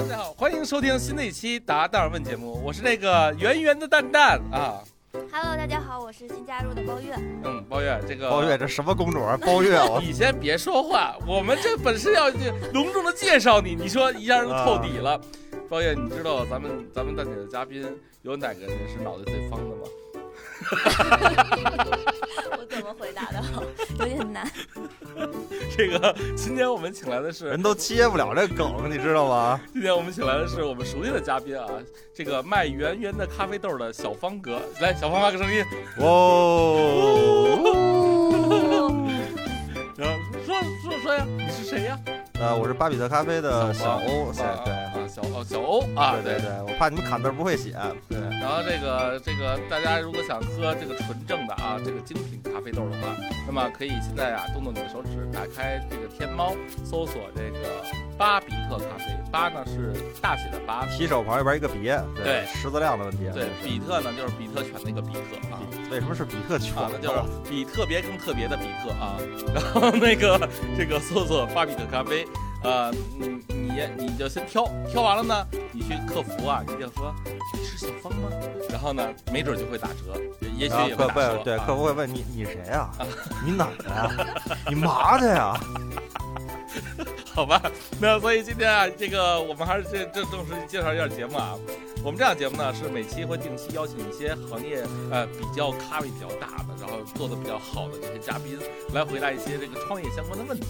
大家好，欢迎收听新的一期《答蛋问》节目，我是那个圆圆的蛋蛋啊。Hello，大家好，我是新加入的包月。嗯，包月这个包月这什么公主啊？包月我 你先别说话，我们这本是要隆重的介绍你，你说一下就透底了。包月，你知道咱们咱们蛋姐的嘉宾有哪个人是脑袋最方的吗？我怎么回答的好？有点难。这个今天我们请来的是人都接不了这梗，你知道吗？今天我们请来的是我们熟悉的嘉宾啊，这个卖圆圆的咖啡豆的小方格，来，小方发个声音，哦，然后说说说呀，你是谁呀？呃，我是巴比特咖啡的小欧，对啊对啊，小欧小欧啊，对对我怕你们砍字儿不会写，对，然后这个这个大家如果想喝这个纯正的啊这个精品咖啡豆的话，那么可以现在啊动动你的手指，打开这个天猫，搜索这个巴比特咖啡，巴呢是大写的巴，提手旁边一个别，对识字量的问题，对，比特呢就是比特犬那个比特啊。为什么是比特犬啊，那就是比特别更特别的比特啊，然后那个这个搜索巴比特咖啡，呃，你你你就先挑，挑完了呢，你去客服啊，你就说你是小芳吗？然后呢，没准就会打折，也许也会打折。不对，啊客服会问你你谁呀？你哪儿的呀？你嘛的呀？好吧，那所以今天啊，这个我们还是这这正式介绍一下节目啊。我们这档节目呢，是每期会定期邀请一些行业呃比较咖位比较大的，然后做的比较好的这些嘉宾来回答一些这个创业相关的问题。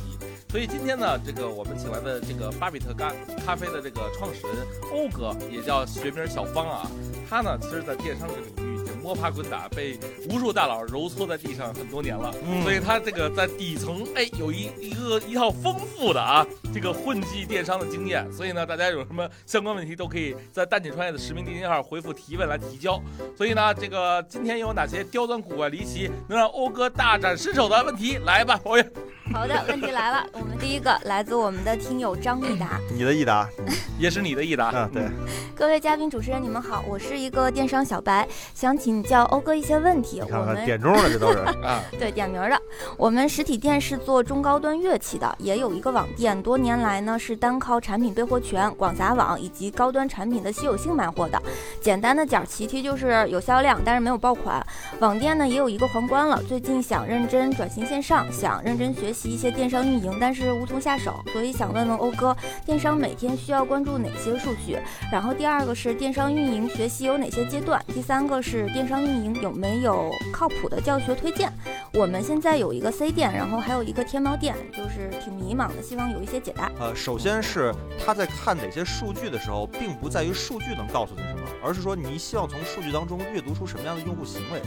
所以今天呢，这个我们请来的这个巴比特咖咖啡的这个创始人欧哥，也叫学名小方啊，他呢，其实在电商这个领域已经摸爬滚打，被无数大佬揉搓在地上很多年了。嗯所以他这个在底层，哎，有一一个一套丰富的啊，这个混迹电商的经验。所以呢，大家有什么相关问题都可以在蛋姐创业的实名钉钉号回复提问来提交。所以呢，这个今天有哪些刁钻古怪离奇，能让欧哥大展身手的问题，来吧，宝爷，好的，问题来了。我们第一个来自我们的听友张益达，你的益达，也是你的益达。嗯对，各位嘉宾主持人，你们好，我是一个电商小白，想请教欧哥一些问题。看看我们点中了，这都是。啊，对点名儿的，我们实体店是做中高端乐器的，也有一个网店，多年来呢是单靠产品备货权、广撒网以及高端产品的稀有性卖货的。简单的讲，其实就是有销量，但是没有爆款。网店呢也有一个皇冠了，最近想认真转型线上，想认真学习一些电商运营，但是无从下手，所以想问问欧哥，电商每天需要关注哪些数据？然后第二个是电商运营学习有哪些阶段？第三个是电商运营有没有靠谱的教学推荐？我们现在有一个 C 店，然后还有一个天猫店，就是挺迷茫的，希望有一些解答。呃，首先是他在看哪些数据的时候，并不在于数据能告诉你什么，而是说你希望从数据当中阅读出什么样的用户行为。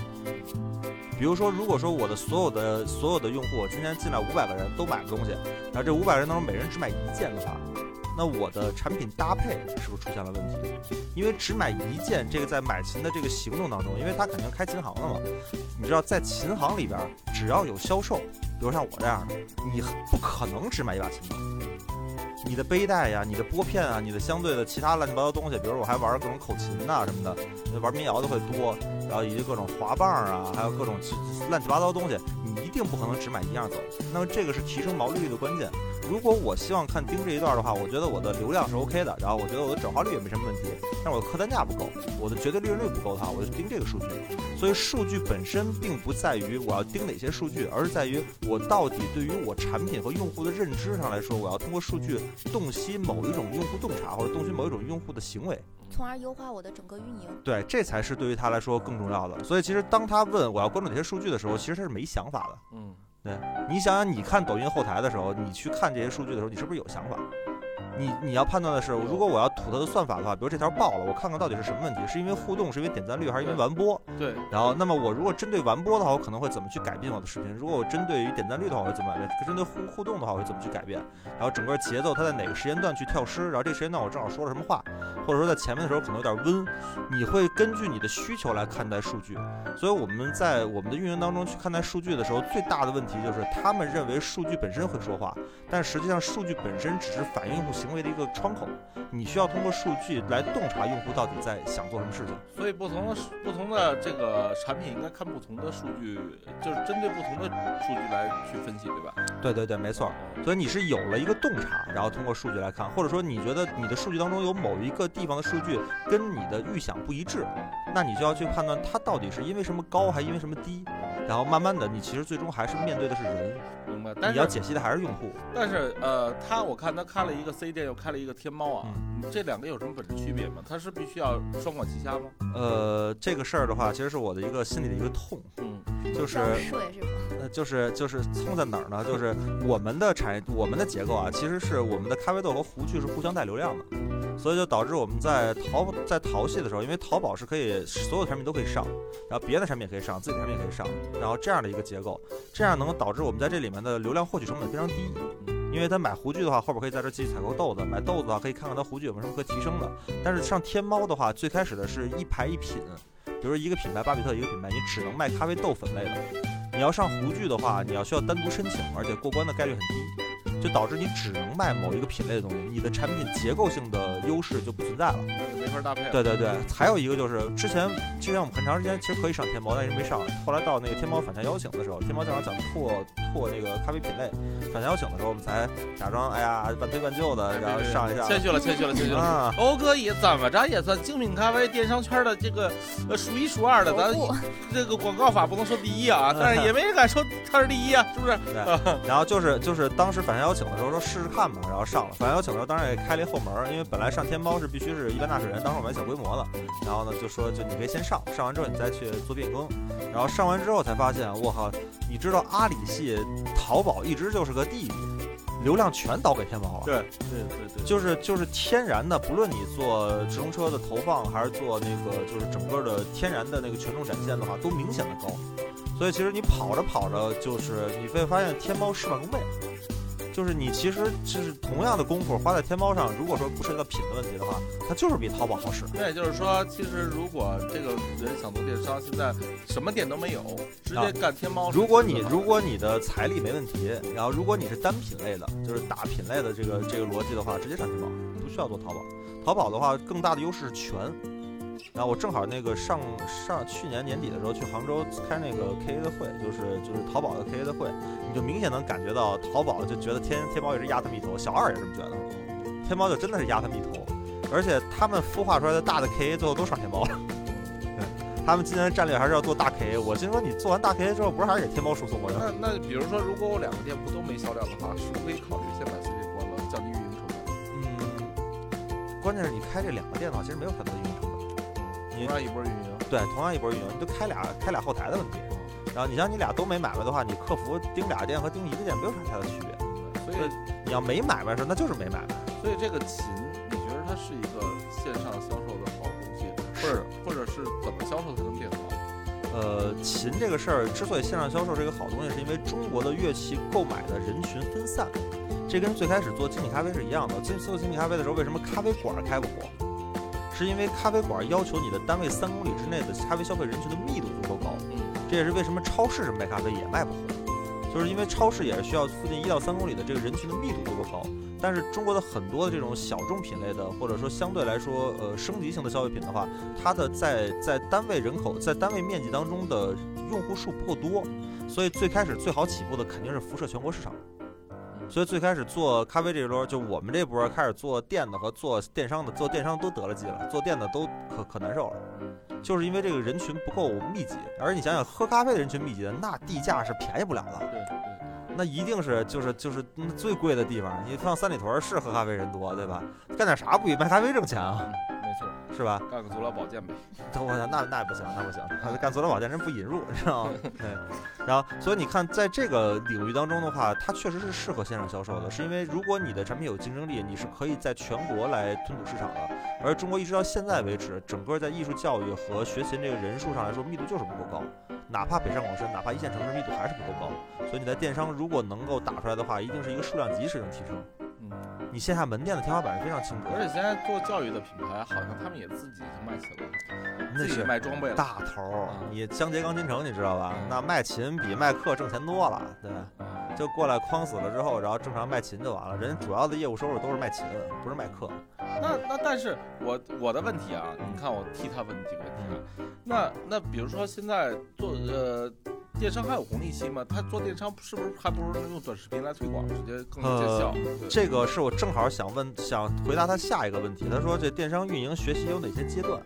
比如说，如果说我的所有的所有的用户我今天进来五百个人都买了东西，那这五百人当中每人只买一件的话，那我的产品搭配是不是出现了问题？因为只买一件，这个在买琴的这个行动当中，因为他肯定开琴行的嘛，你知道在琴行里边，只要有销售，比如像我这样的，你不可能只买一把琴的。你的背带呀、你的拨片啊、你的相对的其他乱七八糟东西，比如我还玩各种口琴呐、什么的，玩民谣的会多，然后以及各种滑棒啊，还有各种乱七八糟东西，一定不可能只买一样走。那么这个是提升毛利率的关键。如果我希望看盯这一段的话，我觉得我的流量是 OK 的，然后我觉得我的转化率也没什么问题，但是我的客单价不够，我的绝对利润率不够的话，我就盯这个数据。所以数据本身并不在于我要盯哪些数据，而是在于我到底对于我产品和用户的认知上来说，我要通过数据洞悉某一种用户洞察，或者洞悉某一种用户的行为。从而优化我的整个运营。对，这才是对于他来说更重要的。所以其实当他问我要关注哪些数据的时候，其实他是没想法的。嗯，对你想想，你看抖音后台的时候，你去看这些数据的时候，你是不是有想法？你你要判断的是，如果我要吐它的算法的话，比如这条爆了，我看看到底是什么问题，是因为互动，是因为点赞率，还是因为完播？对，然后，那么我如果针对完播的话，我可能会怎么去改变我的视频？如果我针对于点赞率的话，我会怎么改变？针对互互动的话，我会怎么去改变？然后整个节奏它在哪个时间段去跳失？然后这个时间段我正好说了什么话，或者说在前面的时候可能有点温，你会根据你的需求来看待数据。所以我们在我们的运营当中去看待数据的时候，最大的问题就是他们认为数据本身会说话，但实际上数据本身只是反映用户行为的一个窗口，你需要通过数据来洞察用户到底在想做什么事情。所以不同的不同的这个产品应该看不同的数据，就是针对不同的数据来去分析，对吧？对对对，没错。所以你是有了一个洞察，然后通过数据来看，或者说你觉得你的数据当中有某一个地方的数据跟你的预想不一致，那你就要去判断它到底是因为什么高，还因为什么低。然后慢慢的，你其实最终还是面对的是人，明白？但是你要解析的还是用户。但是呃，他我看他开了一个 C 店，又开了一个天猫啊，嗯这两个有什么本质区别吗？它是必须要双管齐下吗？呃，这个事儿的话，其实是我的一个心里的一个痛，嗯，就是交税是吗？呃，就是就是痛在哪儿呢？就是我们的产业，我们的结构啊，其实是我们的咖啡豆和壶具是互相带流量的，所以就导致我们在淘在淘系的时候，因为淘宝是可以所有产品都可以上，然后别的产品也可以上，自己的产品也可以上，然后这样的一个结构，这样能够导致我们在这里面的流量获取成本非常低。因为他买壶具的话，后边可以在这继续采购豆子；买豆子的话，可以看看他壶具有没有什么可提升的。但是上天猫的话，最开始的是一排一品，比如说一个品牌巴比特一个品牌，你只能卖咖啡豆粉类的。你要上壶具的话，你要需要单独申请，而且过关的概率很低，就导致你只能卖某一个品类的东西，你的产品结构性的优势就不存在了。没法搭配。对对对，还有一个就是之前之前我们很长时间其实可以上天猫，但是没上。后来到那个天猫返乡邀请的时候，天猫正好想拓拓那个咖啡品类，返乡邀请的时候，我们才假装哎呀半推半就的，然后上一下。谦虚了，谦虚了，谦虚了。啊，欧哥也怎么着也算精品咖啡电商圈的这个呃数一数二的，咱这个广告法不能说第一啊，但是也没人敢说他是第一啊，是不是？对，然后就是就是当时返乡邀请的时候说试试看吧，然后上了。反正邀请的时候当然也开了一后门，因为本来上天猫是必须是一般纳税人，当时我们小规模的。然后呢就说就你可以先上，上完之后你再去做变更。然后上完之后才发现，我靠，你知道阿里系淘宝一直就是个弟弟，流量全导给天猫了。对对对对，就是就是天然的，不论你做直通车的投放，还是做那个就是整个的天然的那个权重展现的话，都明显的高。所以其实你跑着跑着，就是你会发现天猫事半功倍。就是你其实就是同样的功夫花在天猫上，如果说不涉及到品的问题的话，它就是比淘宝好使。对就是说，其实如果这个人想做电商，现在什么店都没有，直接干天猫。如果你如果你的财力没问题，然后如果你是单品类的，就是大品类的这个这个逻辑的话，直接上天猫，不需要做淘宝。淘宝的话，更大的优势是全。然后我正好那个上上去年年底的时候去杭州开那个 KA 的会，就是就是淘宝的 KA 的会，你就明显能感觉到淘宝就觉得天天猫也是压他们一头，小二也这么觉得，天猫就真的是压他们一头，而且他们孵化出来的大的 KA 最后都上天猫了。对，他们今年的战略还是要做大 KA。我心说你做完大 KA 之后，不是还是给天猫输送吗？那那比如说，如果我两个店铺都没销量的话，是不是可以考虑先把 C 店关了，降低运营成本？嗯，关键是你开这两个店的话，其实没有太多的运营成本。你同样一波运营，对，同样一波运营，你就开俩开俩后台的问题。然后你像你俩都没买卖的话，你客服盯俩店和盯一个店没有啥太大区别。所以你要没买卖的时候，那就是没买卖。所以这个琴，你觉得它是一个线上销售的好东西，或者或者是怎么销售才能变好？呃，琴这个事儿之所以线上销售是一个好东西，是因为中国的乐器购买的人群分散。这跟最开始做精品咖啡是一样的。最做精品咖啡的时候，为什么咖啡馆开不火？是因为咖啡馆要求你的单位三公里之内的咖啡消费人群的密度足够高。嗯，这也是为什么超市卖咖啡也卖不火，就是因为超市也是需要附近一到三公里的这个人群的密度足够高。但是中国的很多的这种小众品类的，或者说相对来说呃升级型的消费品的话，它的在在单位人口在单位面积当中的用户数不够多，所以最开始最好起步的肯定是辐射全国市场。所以最开始做咖啡这一轮，就我们这波开始做店的和做电商的，做电商都得了机了，做店的都可可难受了。就是因为这个人群不够密集，而你想想，喝咖啡的人群密集的，那地价是便宜不了的，对对。那一定是就是就是那最贵的地方。你放三里屯是喝咖啡人多，对吧？干点啥不比卖咖啡挣钱啊？是吧？干个足疗保健呗。我操，那那不行，那不行，干足疗保健人不引入，你知道吗？对。然后，所以你看，在这个领域当中的话，它确实是适合线上销售的，是因为如果你的产品有竞争力，你是可以在全国来吞吐市场的。而中国一直到现在为止，整个在艺术教育和学琴这个人数上来说，密度就是不够高。哪怕北上广深，哪怕一线城市，密度还是不够高。所以你在电商如果能够打出来的话，一定是一个数量级式的提升。嗯，你线下门店的天花板是非常清楚的。而且现在做教育的品牌，好像他们也自己已经卖琴了，自己那是卖装备了。大头儿嗯，你江杰钢琴城你知道吧嗯？那卖琴比卖课挣钱多了，对就过来框死了之后，然后正常卖琴就完了。人家主要的业务收入都是卖琴，不是卖课。那那但是我我的问题啊，你看我替他问几个问题啊。那那比如说现在做呃电商还有红利期吗？他做电商是不是还不如用短视频来推广，直接更见效？对这个是我正好想问，想回答他下一个问题。他说这电商运营学习有哪些阶段？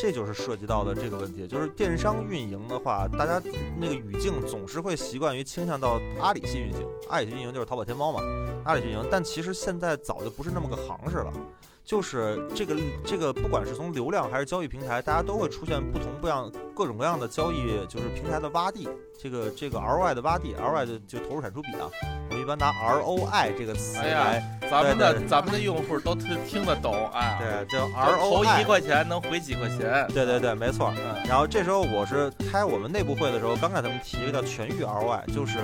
这就是涉及到的这个问题，就是电商运营的话，大家那个语境总是会习惯于倾向到阿里系运行，阿里系运营就是淘宝、天猫嘛，阿里系运营。但其实现在早就不是那么个行市了，就是这个这个，不管是从流量还是交易平台，大家都会出现不同不样各种各样的交易，就是平台的洼地，这个这个 ROI 的洼地，ROI 的就投入产出比啊，我们一般拿 ROI 这个词来，咱们的咱们的用户都听听得懂，哎，对，叫投一 ROI。块钱能回几块钱？对对对，没错。嗯，然后这时候我是开我们内部会的时候，刚给他们提一个叫全域 ROI，就是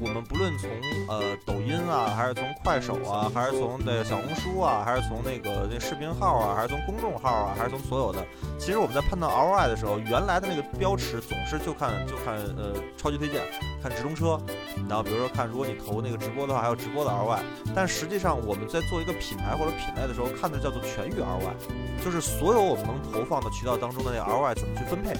我们不论从呃抖音啊，还是从快手啊，还是从那个小红书啊，还是从那个那视频号啊，还是从公众号啊，还是从所有的，其实我们在判断 ROI 的时候，原来的那个标尺总是就看就看呃超级推荐，看直通车，然后比如说看如果你投那个直播的话，还有直播的 ROI，但实际上我们在做一个品牌或者品类的时候，看的叫做全域 ROI，就是所有我们能投放的渠道当中的那 ROI 怎么去分配。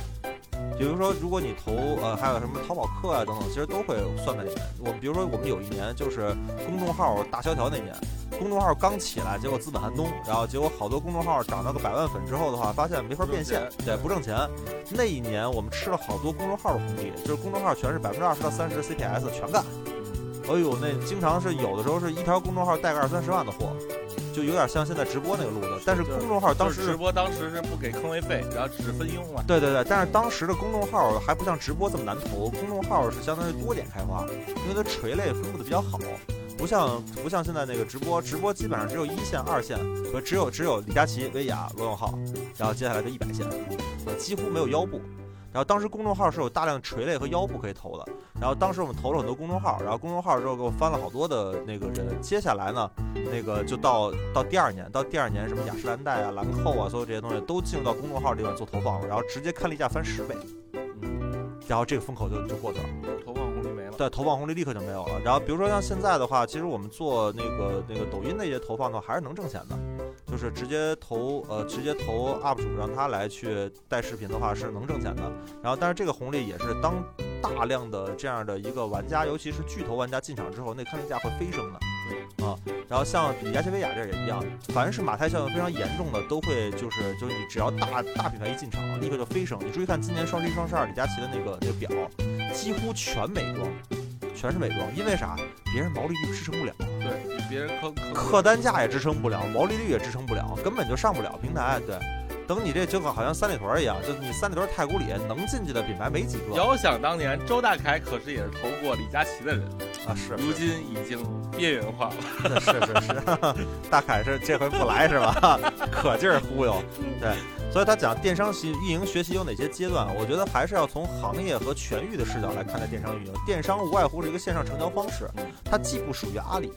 比如说，如果你投呃，还有什么淘宝客啊等等，其实都会算在里面。我比如说，我们有一年就是公众号大萧条那年，公众号刚起来，结果资本寒冬，然后结果好多公众号涨到个百万粉之后的话，发现没法变现，对，不挣钱。那一年我们吃了好多公众号的红利，就是公众号全是百分之二十到三十的 CPS 全干。哎呦，那经常是有的时候是一条公众号带个二三十万的货，就有点像现在直播那个路子。但是公众号当时直播当时是不给坑位费，然后只分佣嘛。对对对，但是当时的公众号还不像直播这么难投，公众号是相当于多点开花，因为它垂类分布的比较好，不像不像现在那个直播，直播基本上只有一线、二线和只有只有李佳琦、薇娅、罗永浩，然后接下来就一百线，呃，几乎没有腰部。然后当时公众号是有大量垂类和腰部可以投的，然后当时我们投了很多公众号，然后公众号之后给我翻了好多的那个人。接下来呢，那个就到到第二年，到第二年什么雅诗兰黛啊、兰蔻啊，所有这些东西都进入到公众号里面做投放了，然后直接看例价翻十倍，嗯，然后这个风口就就过去了。对，投放红利立刻就没有了。然后比如说像现在的话，其实我们做那个那个抖音那些投放的话，还是能挣钱的，就是直接投呃直接投 UP 主让他来去带视频的话是能挣钱的。然后但是这个红利也是当大量的这样的一个玩家，尤其是巨头玩家进场之后，那看例价会飞升的。啊，然后像李佳琦、薇娅这儿也一样，凡是马太效应非常严重的，都会就是就是你只要大大品牌一进场，立刻就飞升。你注意看今年双十一、双十二李佳琦的那个那个表，几乎全美妆，全是美妆，因为啥？别人毛利率支撑不了，对，别人坑坑客单价也支撑不了，毛利率也支撑不了，根本就上不了平台。对，等你这就好像三里屯儿一样，就你三里屯儿太古里能进去的品牌没几个遥想当年，周大凯可是也是投过李佳琦的人，啊，是如今已经边缘化 了。是是是，大凯是这回不来是吧？可劲儿忽悠，对，所以他讲电商习运营学习有哪些阶段，我觉得还是要从行业和全域的视角来看待电商运营。电商无外乎是一个线上成交方式，它既不属于阿里，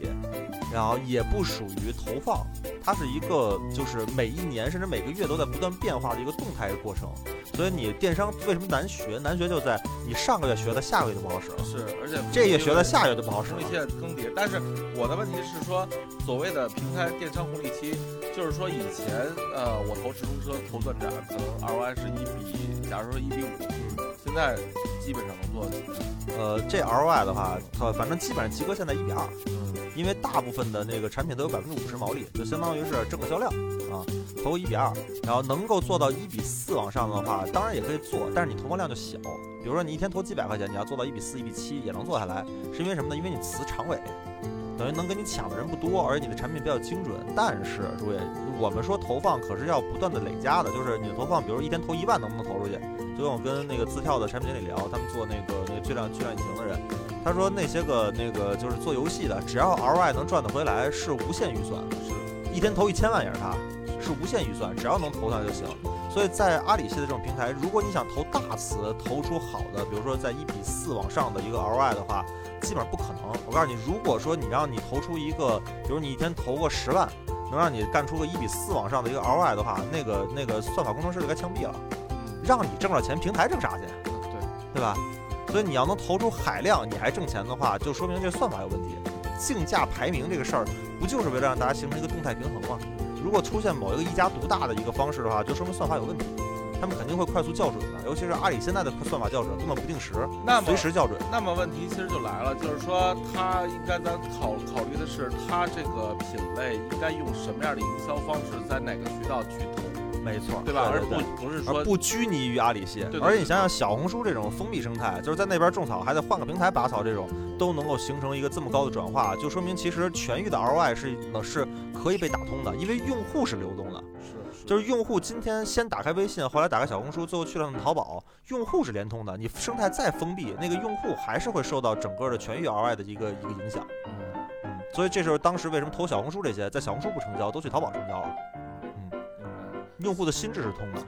然后也不属于投放，它是一个就是每一年甚至每个月都在不断变化的一个动态的过程。所以你电商为什么难学？难学就在你上个月学的，下个月就不好使了。是，而且这月学的，下月就不好使了红利。期更迭。但是我的问题是说，所谓的平台电商红利期，就是说以前呃，我投直通车、投可能 ROI 是一比，假如说一比五，现在基本上能做？呃，这 ROI 的话，它，反正基本上及格现在一比二，嗯，因为大部分的那个产品都有百分之五十毛利，就相当于是挣个销量啊，投个一比二，然后能够做到一比四往上的话，当然也可以做，但是你投放量就小。比如说你一天投几百块钱，你要做到一比四、一比七也能做下来，是因为什么呢？因为你词长尾，等于能跟你抢的人不多，而且你的产品比较精准。但是诸位，我们说投放可是要不断的累加的，就是你的投放，比如一天投一万能不能投出去？昨天我跟那个字跳的产品经理聊，他们做那个那个巨量巨量引擎的人，他说那些个那个就是做游戏的，只要 ROI 能赚得回来，是无限预算，是一天投一千万也是他，是无限预算，只要能投上就行。所以在阿里系的这种平台，如果你想投大词，投出好的，比如说在一比四往上的一个 ROI 的话，基本上不可能。我告诉你，如果说你让你投出一个，比如你一天投个十万，能让你干出个一比四往上的一个 ROI 的话，那个那个算法工程师就该枪毙了。嗯，让你挣着钱，平台挣啥去？对，对吧？所所以你要能投出海量，你还挣钱的话，就说明这算法有问题。竞价排名这个事儿，不就是为了让大家形成一个动态平衡吗？如果出现某一个一家独大的一个方式的话，就说明算法有问题。他们肯定会快速校准的，尤其是阿里现在的算法校准根本不定时，那么随时校准。那么问题其实就来了，就是说他应该咱考考虑的是，他这个品类应该用什么样的营销方式，在哪个渠道去投，没错，对吧？而对不不是说而不拘泥于阿里系而且你想想小红书这种封闭生态，就是在那边种草，还得换个平台拔草，这种都能够形成一个这么高的转化，就说明其实全域的 ROI 是能是可以被打通的，因为用户是流动的。就是用户今天先打开微信，后来打开小红书，最后去了淘宝，用户是联通的。你生态再封闭，那个用户还是会受到整个的全域 ROI 的一个一个影响。嗯嗯，所以这就是当时为什么投小红书这些，在小红书不成交，都去淘宝成交了。嗯，用户的心智是通的。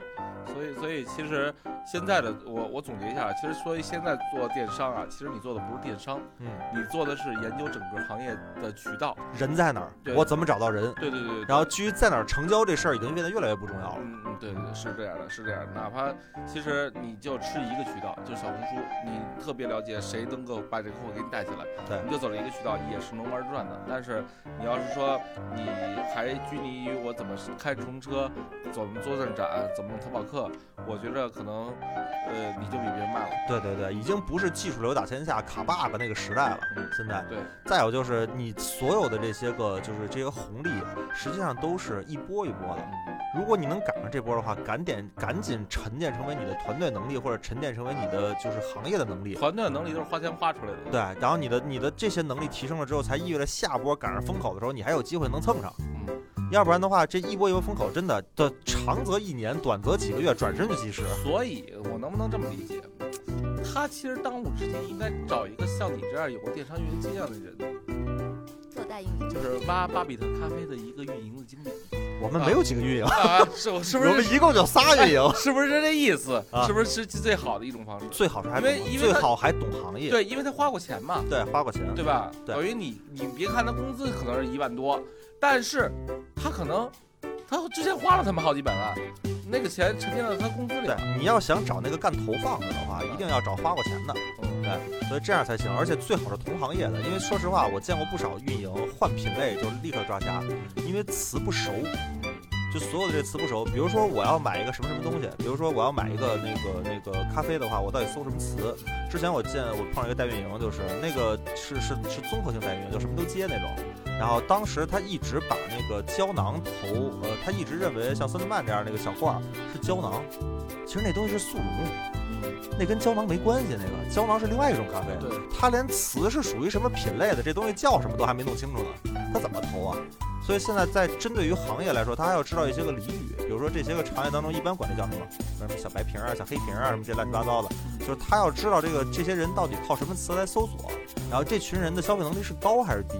所以，所以其实现在的我，我总结一下，其实所以现在做电商啊，其实你做的不是电商，嗯，你做的是研究整个行业的渠道。人在哪儿对，我怎么找到人？对对对对。然后至于在哪儿成交这事儿，已经变得越来越不重要了。嗯嗯，对对对，是这样的，是这样的。哪怕其实你就吃一个渠道，就是小红书，你特别了解谁能够把这个货给你带起来，对你就走了一个渠道，也是能玩转的。但是你要是说你还拘泥于我怎么开直通车，怎么做站展，怎么弄淘宝客，我觉着可能呃你就比别人慢了。对对对，已经不是技术流打天下卡 bug 那个时代了。嗯，现在，对，再有就是你所有的这些个就是这些红利，实际上都是一波一波的。嗯如果你能赶上这波的话，赶点赶紧沉淀成为你的团队能力，或者沉淀成为你的就是行业的能力。团队的能力都是花钱花出来的。对，然后你的你的这些能力提升了之后，才意味着下波赶上风口的时候，你还有机会能蹭上。嗯，要不然的话，这一波一波风口真的的长则一年，短则几个月，转身就即时。所以我能不能这么理解？他其实当务之急应该找一个像你这样有过电商运营经验的人，做代运营。就是挖巴比特咖啡的一个运营的经理我们没有几个运营，啊，是我是不我们？一共就仨运营。是不是这意思？啊是不是是最好的一种方式？最好是还因为因为最好还懂行业，对，因为他花过钱嘛，对，花过钱，对吧？等于你你别看他工资可能是一万多，但是他可能他之前花了他们好几百万，那个钱沉淀到他工资里对了。，你要想找那个干投放的的话，一定要找花过钱的，嗯对，所以这样才行。而且最好是同行业的，因为说实话，我见过不少运营换品类就立刻抓瞎，因为词不熟。就所有的这词不熟，比如说我要买一个什么什么东西，比如说我要买一个那个那个咖啡的话，我到底搜什么词？之前我见我碰上一个代运营，就是那个是是是综合性代运营，就什么都接那种。然后当时他一直把那个胶囊投，呃，他一直认为像森特曼这样那个小罐儿是胶囊，其实那东西是速溶，嗯，那跟胶囊没关系，那个胶囊是另外一种咖啡。对，他连词是属于什么品类的，这东西叫什么都还没弄清楚呢，他怎么投啊？所以现在在针对于行业来说，他还要知道一些个俚语，比如说这些个行业当中一般管这叫什么，什么小白瓶啊、小黑瓶啊，什么这乱七八糟的，就是他要知道这个这些人到底靠什么词来搜索，然后这群人的消费能力是高还是低，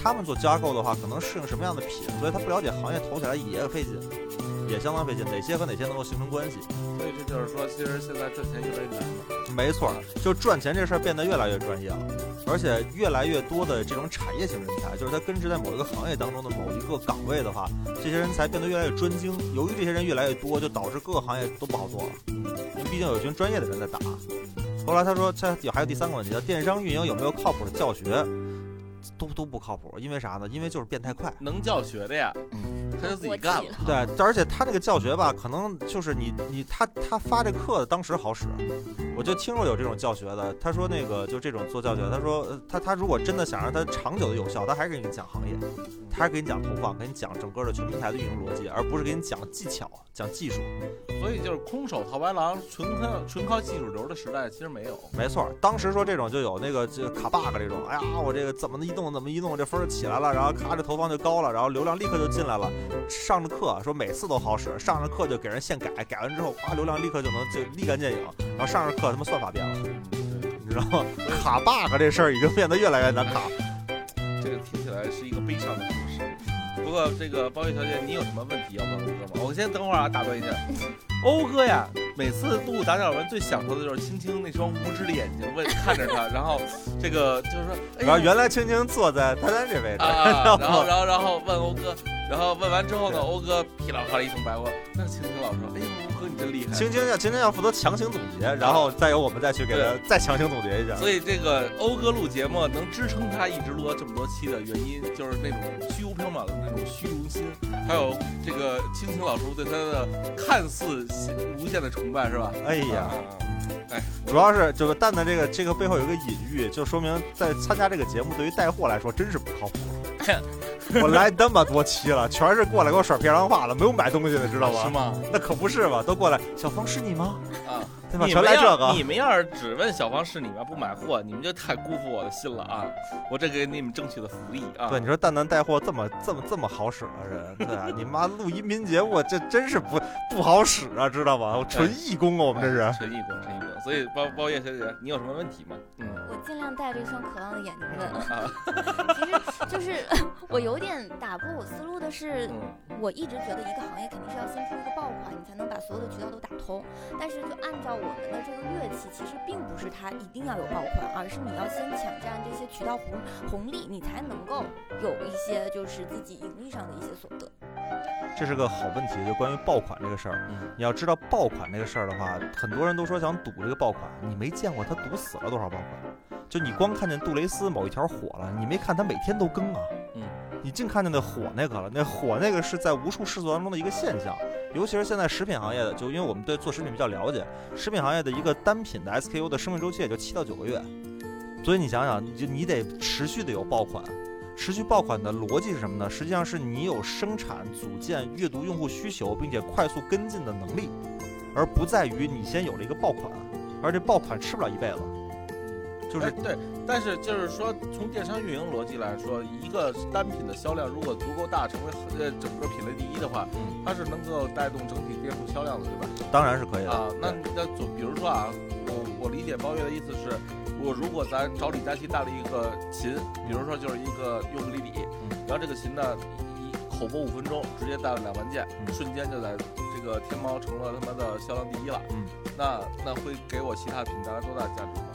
他们做加购的话可能适应什么样的品，所以他不了解行业投起来也费劲，也相当费劲，哪些和哪些能够形成关系。所以这就是说，其实现在赚钱越来越难了。没错，就赚钱这事儿变得越来越专业了，而且越来越多的这种产业型人才，就是他根植在某一个行业当中的某一个岗位的话，这些人才变得越来越专精。由于这些人越来越多，就导致各个行业都不好做了，因为毕竟有一群专业的人在打。后来他说，他有还有第三个问题，叫电商运营有没有靠谱的教学？都都不靠谱，因为啥呢？因为就是变太快。能教学的呀，他就自己干了。对，而且他那个教学吧，可能就是你你他他发这课当时好使，我就听说有这种教学的。他说那个就这种做教学，他说呃他他如果真的想让他长久的有效，他还是给你讲行业，他还是给你讲投放，给你讲整个的全平台的运营逻辑，而不是给你讲技巧、讲技术。所以就是空手套白狼，纯靠纯靠技术流的时代其实没有。没错，当时说这种就有那个就卡 bug 这种，哎呀，我这个怎么一动怎么一动，这分儿就起来了，然后咔这投放就高了，然后流量立刻就进来了。上着课说每次都好使，上着课就给人现改，改完之后哗流量立刻就能就立竿见影，然后上着课他妈算法变了，你知道吗？卡 bug 这事儿已经变得越来越难卡。这个听起来是一个悲伤的故事。不过这个包月小姐，你有什么问题要问欧哥吗？我先等会儿啊，打断一下。欧哥呀，每次录打小文最享受的就是青青那双无知的眼睛问看着他，然后这个就是说，哎然后原来青青坐在丹丹这位置，啊，然后然后然后问欧哥，然后问完之后呢，欧哥噼里啪啦一通白话，那青青老师说，哎呦，欧哥你真厉害。青青要青青要负责强行总结，然后再由我们再去给他再强行总结一下。所以这个欧哥录节目能支撑他一直录到这么多期的原因，就是那种虚无缥缈的那种虚荣心，还有这个青青老师对他的看似无限的崇拜，是吧？哎呀。啊哎，主要是这个蛋蛋这个这个背后有一个隐喻，就说明在参加这个节目对于带货来说真是不靠谱。我来那么多期了，全是过来给我甩漂亮话了，没有买东西的，知道吗？是吗？那可不是嘛，都过来。小芳是你吗？啊，对吧？全来这个。你们要是只问小芳是你吗？不买货，你们就太辜负我的心了啊！我这给你们争取的福利啊！对，你说蛋蛋带货这么这么这么好使的人，对啊，你妈录音频节目这真是不不好使啊，知道吗？纯义工啊，我们这是纯义工，纯义工。所以包包月小姐，你有什么问题吗？嗯，我尽量带着一双渴望的眼睛问啊。其实就是我有点打破我思路的是，我一直觉得一个行业肯定是要先出一个爆款，你才能把所有的渠道都打通。但是就按照我们的这个乐器，其实并不是它一定要有爆款，而是你要先抢占这些渠道红红利，你才能够有一些就是自己盈利上的一些所得。这是个好问题，就关于爆款这个事儿。你要知道爆款这个事儿的话，很多人都说想赌这个爆款，你没见过他毒死了多少爆款。就你光看见杜蕾斯某一条火了，你没看他每天都更啊。嗯，你净看见那火那个了，那火那个是在无数试错当中的一个现象。尤其是现在食品行业的，就因为我们对做食品比较了解，食品行业的一个单品的 SKU 的生命周期也就七到九个月。所以你想想，你就你得持续的有爆款。持续爆款的逻辑是什么呢？实际上是你有生产、组建、阅读用户需求，并且快速跟进的能力，而不在于你先有了一个爆款，而且爆款吃不了一辈子。就是对，但是就是说，从电商运营逻辑来说，一个单品的销量如果足够大，成为呃整个品类第一的话，它是能够带动整体店铺销量的，对吧？当然是可以的啊。那那总比如说啊，我我理解包月的意思是。我如果咱找李佳琦带了一个琴，比如说就是一个尤克里里，然后这个琴呢，一口播五分钟，直接带了两万件，瞬间就在这个天猫成了他妈的销量第一了。嗯，那那会给我其他品带来多大价值吗？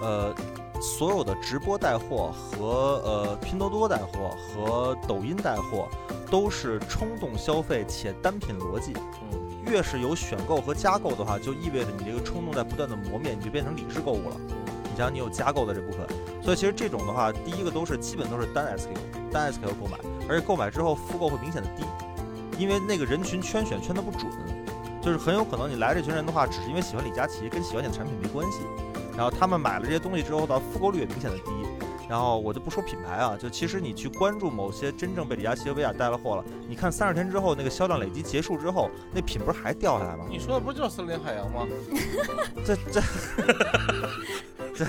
呃，所有的直播带货和呃拼多多带货和抖音带货，都是冲动消费且单品逻辑。嗯，越是有选购和加购的话，就意味着你这个冲动在不断的磨灭，你就变成理智购物了。你像你有加购的这部分，所以其实这种的话，第一个都是基本都是单 SKU，单 SKU 购买，而且购买之后复购会明显的低，因为那个人群圈选圈的不准，就是很有可能你来这群人的话，只是因为喜欢李佳琦，跟喜欢你的产品没关系，然后他们买了这些东西之后的复购率也明显的低，然后我就不说品牌啊，就其实你去关注某些真正被李佳琦和薇娅带了货了，你看三十天之后那个销量累积结束之后，那品不是还掉下来吗？你说的不就是森林海洋吗？这 这。这，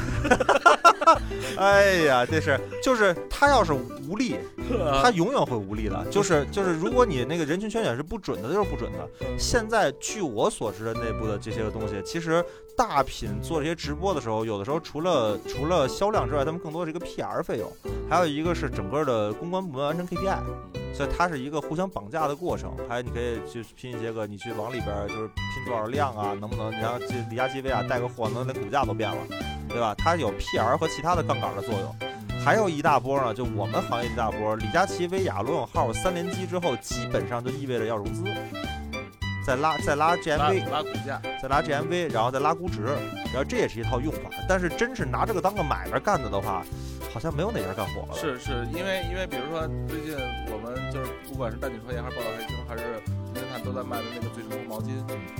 哎呀，这是就是他要是无力，他永远会无力的。就 是就是，如果你那个人群圈选是不准的，就是不准的。现在据我所知的内部的这些个东西，其实大品做这些直播的时候，有的时候除了除了销量之外，他们更多的是一个 PR 费用，还有一个是整个的公关部门完成 KPI，所以它是一个互相绑架的过程。还有你可以去拼一些个，你去往里边就是拼多少量啊，能不能？你像这李佳琦、薇娅带个货，能连股价都变了。对吧？它有 PR 和其他的杠杆的作用，还有一大波呢。就我们行业一大波，李佳琦、薇娅、罗永浩三连击之后，基本上就意味着要融资，再拉再拉 GMV，拉股价，再拉 GMV，然后再拉估值，然后这也是一套用法。但是真是拿这个当个买卖干的的话，好像没有哪家干火了。是是，因为因为比如说最近我们就是不管是带你创业还是报道财经还是。都在卖的那个最成功毛巾，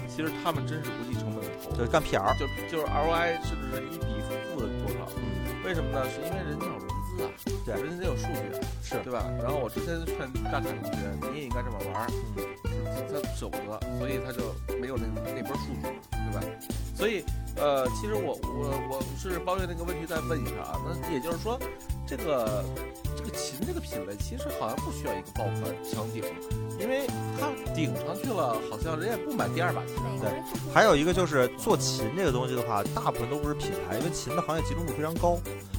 其实他们真是不计成本的投，对，干 PR，就就是 ROI 甚至是一比负的多少？为什么呢？是因为人家资啊，对，人家得有数据，是对吧？然后我之前劝大凯同学，你也应该这么玩，嗯，他舍不得，所以他就没有那那波数据，对吧？所以，呃，其实我我我是包月那个问题再问一下啊，那也就是说，这个这个琴这个品类其实好像不需要一个爆款强顶，因为它顶上去了，好像人也不买第二把琴。对，还有一个就是做琴这个东西的话，大部分都不是品牌，因为琴的行业集中度非常高，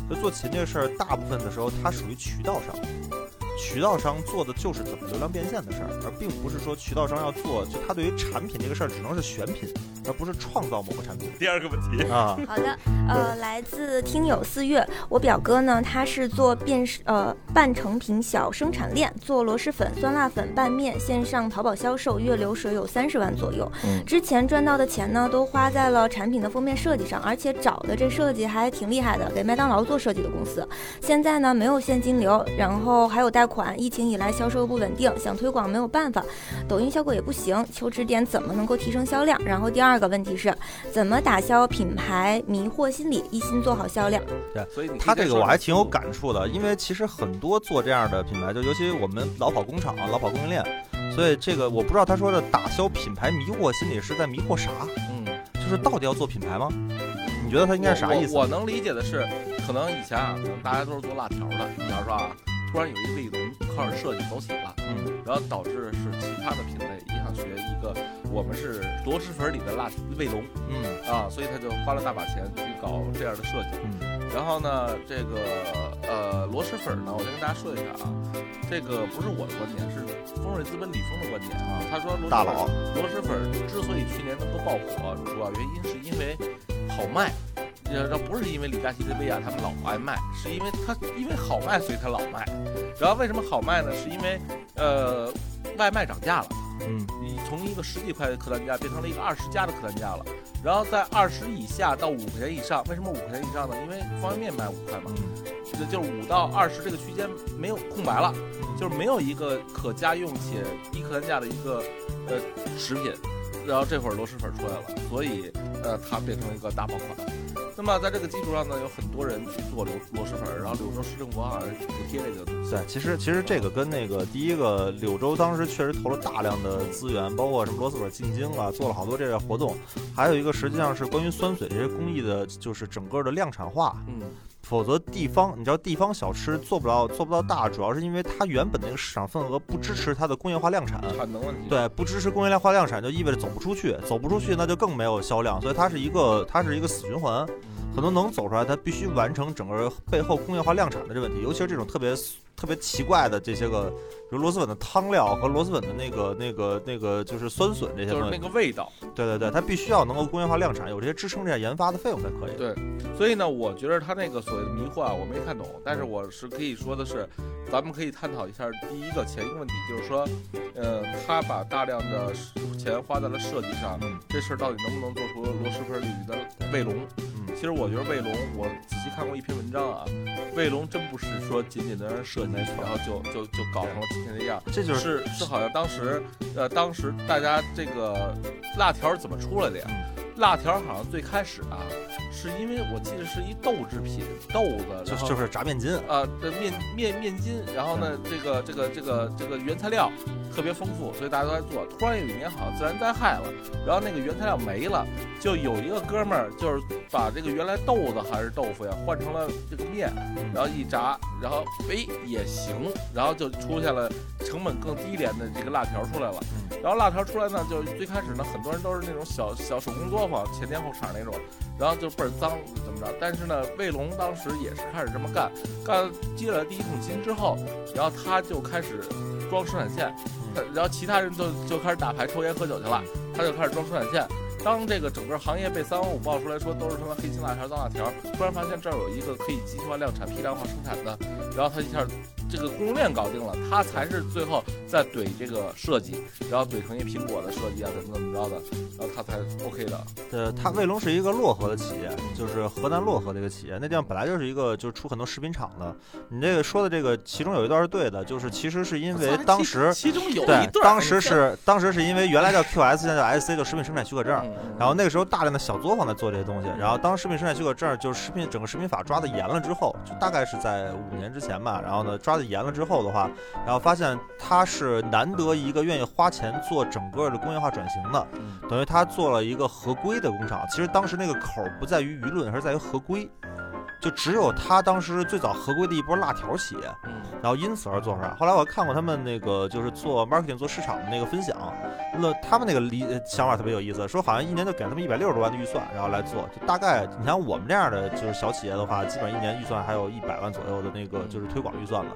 就做琴这事儿，大部分的时候它属于渠道上。渠道商做的就是怎么流量变现的事儿，而并不是说渠道商要做，就他对于产品这个事儿只能是选品，而不是创造某个产品第二个问题，啊。好的，呃，来自听友四月，我表哥呢，他是做变呃半成品小生产链，做螺蛳粉、酸辣粉、拌面，线上淘宝销售，月流水有三十万左右。嗯之前赚到的钱呢，都花在了产品的封面设计上，而且找的这设计还挺厉害的，给麦当劳做设计的公司。现在呢，没有现金流，然后还有贷款，疫情以来销售不稳定，想推广没有办法，抖音效果也不行，求指点怎么能够提升销量。然后第二个问题是，怎么打消品牌迷惑心理，一心做好销量？对所以他这个我还挺有感。触的，因为其实很多做这样的品牌，就尤其我们老跑工厂、老跑供应链，所以这个我不知道他说的打消品牌迷惑心理是在迷惑啥，嗯，就是到底要做品牌吗？你觉得他应该是啥意思？我我我能理解的是，可能以前啊，可能大家都是做辣条的，假如说啊，突然有一卫龙开始设计走起了，嗯然后导致是其他的品类也想学一个，我们是螺蛳粉里的辣卫龙嗯啊，所以他就花了大把钱去搞这样的设计。嗯然后呢，这个呃螺蛳粉呢，我先跟大家说一下啊，这个不是我的观点，是丰瑞资本李峰的观点啊。他说螺蛳粉大佬螺蛳粉之所以去年能够爆火，主要原因是因为好卖。呃，这不是因为李佳琦跟薇娅他们老爱卖，是因为他因为好卖，所以他老卖。然后为什么好卖呢？是因为呃外卖涨价了。嗯你从一个十几块的客单价变成了一个二十加的客单价了，然后在二十以下到五块钱以上，为什么五块钱以上呢？因为方便面卖五块嘛，嗯这就是五到二十这个区间没有空白了，就是没有一个可家用且低客单价的一个呃食品，然后这会儿螺蛳粉出来了，所以呃它变成了一个大爆款。那么在这个基础上呢，有很多人去做螺螺蛳粉，然后柳州市政府好像补贴这个东西。对，其实其实这个跟那个第一个柳州当时确实投了大量的资源，包括什么螺蛳粉进京啊，做了好多这个活动。还有一个实际上是关于酸笋这些工艺的，就是整个的量产化。嗯，否则地方，你知道地方小吃做不到做不到大，主要是因为它原本那个市场份额不支持它的工业化量产。产能问题。对，不支持工业化量产，就意味着走不出去，走不出去那就更没有销量，所以它是一个它是一个死循环。很多能能走出来，它必须完成整个背后工业化量产的这问题，尤其是这种特别特别奇怪的这些个，比如螺蛳粉的汤料和螺蛳粉的那个那个那个就是酸笋这些就是，那个味道。对对对，它必须要能够工业化量产，有这些支撑这些研发的费用才可以。对，所以呢，我觉得他那个所谓的迷惑啊，我没看懂，但是我是可以说的是，咱们可以探讨一下第一个前一个问题，就是说，呃，他把大量的钱花在了设计上，嗯这事儿到底能不能做出螺蛳粉里的卫龙？嗯其实我觉得卫龙，我仔细看过一篇文章啊，卫龙真不是说仅仅的设计，然后就就就搞成了今天这样。这就是是是好像当时，呃，当时大家这个辣条是怎么出来的呀？嗯辣条好像最开始啊，是因为我记得是一豆制品，豆子，就就是炸面筋，啊，这面面面筋，然后呢，这个这个这个这个原材料特别丰富，所以大家都在做。突然有一年好像自然灾害了，然后那个原材料没了，就有一个哥们儿就是把这个原来豆子还是豆腐呀换成了这个面，然后一炸，然后哎也行，然后就出现了成本更低廉的这个辣条出来了。然后辣条出来呢，就最开始呢，很多人都是那种小小手工作坊，前店后厂那种，然后就倍儿脏怎么着。但是呢，卫龙当时也是开始这么干，干接了第一桶金之后，然后他就开始装生产线，然后其他人就就开始打牌、抽烟、喝酒去了，他就开始装生产线。当这个整个行业被三幺五爆出来说都是他妈黑心辣条、脏辣条，突然发现这儿有一个可以集体化量产、批量化生产的，然后他一下这个供应链搞定了，他才是最后再怼这个设计，然后怼成一苹果的设计啊，怎么怎么着的，然后他才 OK 的。呃，它卫龙是一个漯河的企业，就是河南漯河的一个企业。那地方本来就是一个就是出很多食品厂的。你这个说的这个，其中有一段是对的，就是其实是因为当时 其中有一对段，，当时是当时是因为原来叫 QS，现在叫 SC，就食品生产许可证。嗯，然后那个时候大量的小作坊在做这些东西，然后当食品生产许可证就是食品整个食品法抓的严了之后，就大概是在五年之前吧，然后呢抓的严了之后的话，然后发现他是难得一个愿意花钱做整个的工业化转型的，嗯等于他做了一个合规的工厂。其实当时那个口儿不在于舆论，而是在于合规。就只有他当时最早合规的一波辣条企业，嗯然后因此而做出来。后来我看过他们那个就是做 marketing 做市场的那个分享，那他们那个理呃想法特别有意思，说好像一年就给他们一百六十多万的预算，然后来做，就大概你像我们这样的就是小企业的话，基本上一年预算还有一百万左右的那个就是推广预算了。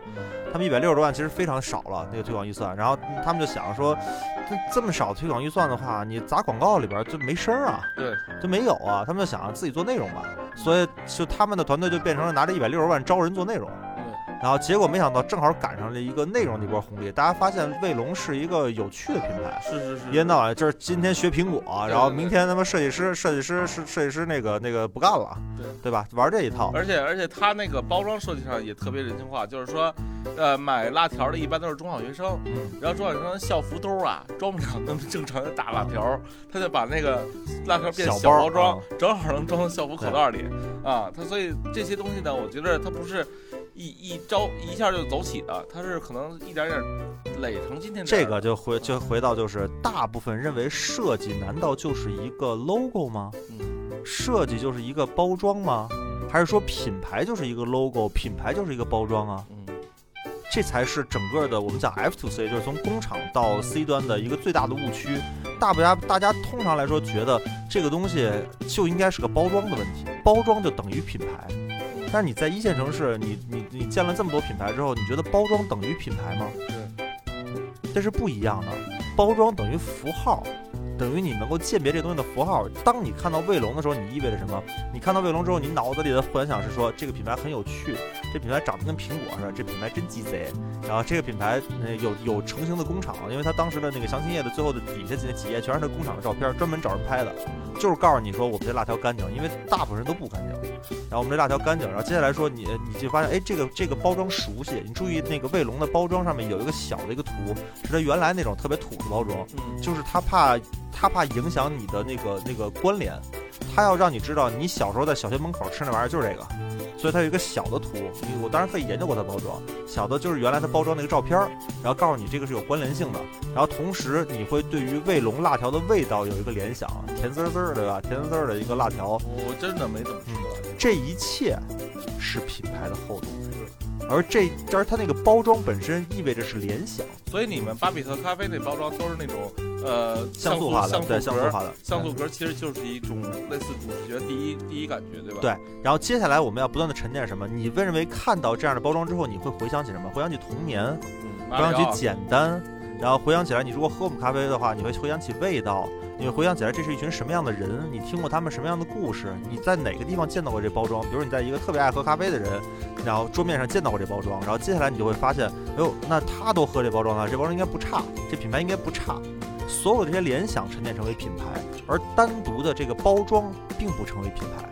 他们一百六十多万其实非常少了，那个推广预算。然后他们就想说，这这么少推广预算的话，你砸广告里边就没声儿啊，对，就没有啊。他们就想自己做内容吧，所以就他们的团队就变成了拿着一百六十万招人做内容。然后结果没想到正好赶上了一个内容的一波红利，大家发现卫龙是一个有趣的品牌。是是是，一天到晚就是今天学苹果，然后明天他妈设计师设计师是设计师那个那个不干了，对对吧？玩这一套。而且而且他那个包装设计上也特别人性化，就是说，呃，买辣条的一般都是中小学生，嗯然后中小学生校服兜啊装不了那么正常的大辣条，他就把那个辣条变小包装啊，正好能装到校服口袋里啊。他所以这些东西呢，我觉得它不是一一招一下就走起的，它是可能一点点垒成今天这个就回就回到就是大部分认为设计难道就是一个 logo 吗？嗯设计就是一个包装吗？还是说品牌就是一个 logo，品牌就是一个包装啊？嗯这才是整个的我们讲 F to C，就是从工厂到 C 端的一个最大的误区。大不家大家通常来说觉得这个东西就应该是个包装的问题，包装就等于品牌。但是你在一线城市，你你你建了这么多品牌之后，你觉得包装等于品牌吗？对，这是不一样的。包装等于符号，等于你能够鉴别这东西的符号。当你看到卫龙的时候，你意味着什么？你看到卫龙之后，你脑子里的幻想是说，这个品牌很有趣，这品牌长得跟苹果似的，这品牌真鸡贼。然后这个品牌呃有有成型的工厂，因为它当时的那个详情页的最后的底下几几页全是它工厂的照片，专门找人拍的，就是告诉你说我们这辣条干净，因为大部分人都不干净。然后我们这辣条干净，然后接下来说你你就发现，哎，这个这个包装熟悉，你注意那个卫龙的包装上面有一个小的一个图，是它原来那种特别土的包装，就是它怕他怕影响你的那个那个关联，他要让你知道你小时候在小学门口吃那玩意儿就是这个，所以它有一个小的图，我当然可以研究过它包装，小的就是原来它包装那个照片儿，然后告诉你这个是有关联性的，然后同时你会对于卫龙辣条的味道有一个联想，甜滋滋儿对吧？甜滋滋儿的一个辣条，我真的没怎么吃过。这一切是品牌的厚度，而这而它那个包装本身意味着是联想，所以你们巴比特咖啡那包装都是那种呃像素化的，像对，像素化的，像素格其实就是一种类似主视觉第一第一感觉，对吧？对，然后接下来我们要不断的沉淀什么？你认为看到这样的包装之后，你会回想起什么？回想起童年，嗯，回想起简单，然后回想起来，你如果喝我们咖啡的话，你会回想起味道，你会回想起来这是一群什么样的人，你听过他们什么样的故事，你在哪个地方见到过这包装？比如你在一个特别爱喝咖啡的人，然后桌面上见到过这包装，然后接下来你就会发现，哎呦，那他都喝这包装了，这包装应该不差，这品牌应该不差。所有这些联想沉淀成为品牌，而单独的这个包装并不成为品牌，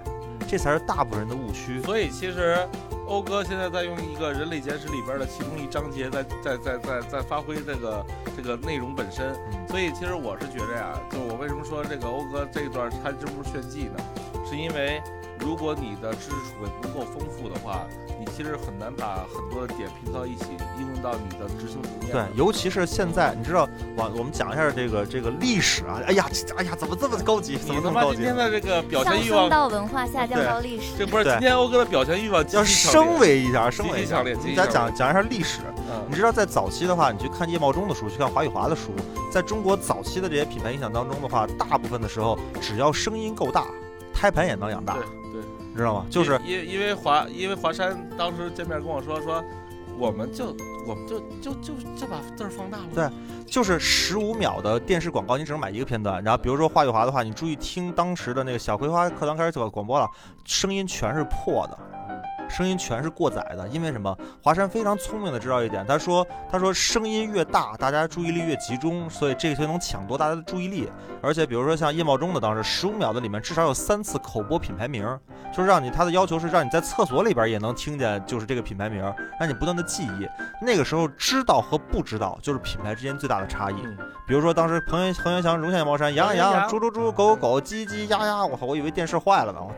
这才是大部分人的误区。所以其实欧哥现在在用一个人类简史里边的其中一章节在在在在在发挥这个这个内容本身。嗯所以其实我是觉着呀，就我为什么说这个欧哥这一段他这不是炫技呢？是因为如果你的知识储备不够丰富的话，你其实很难把很多的点拼到一起，应用到你的执行层面。对，尤其是现在，你知道，我我们讲一下这个这个历史啊。哎呀，这哎呀，怎么这么高级？怎么这么高级？今天的这个表现欲望，升到文化，下降对到历史。这不是今天欧哥的表现欲望要升维一下，升维一下。极其强烈我们再讲讲一下历史。嗯你知道，在早期的话，你去看叶茂中的书，去看华宇华的书，在中国早期的这些品牌影响当中的话，大部分的时候，只要声音够大，胎盘也能养大，知道吗？就是因因因为华因为华山当时见面跟我说说，我们就我们就就就就把字儿放大了。对就是十五秒的电视广告，你只能买一个片段。然后比如说华宇华的话，你注意听当时的那个小葵花课堂开始做广播了，声音全是破的。声音全是过载的，因为什么？华山非常聪明的知道一点，他说：“他说声音越大，大家注意力越集中，所以这个就能抢夺大家的注意力。而且比如说像叶茂中的当时十五秒的里面至少有三次口播品牌名，就是让你他的要求是让你在厕所里边也能听见，就是这个品牌名，让你不断的记忆。那个时候知道和不知道就是品牌之间最大的差异。嗯，比如说当时彭元彭元祥、荣县毛山、羊羊羊、猪猪猪、狗狗狗、鸡鸡鸭鸭，我靠，我以为电视坏了呢。我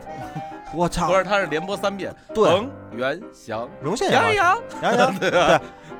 我操不，是，他是连播三遍，对，恒源祥，荣县杨阳，洋，杨洋？对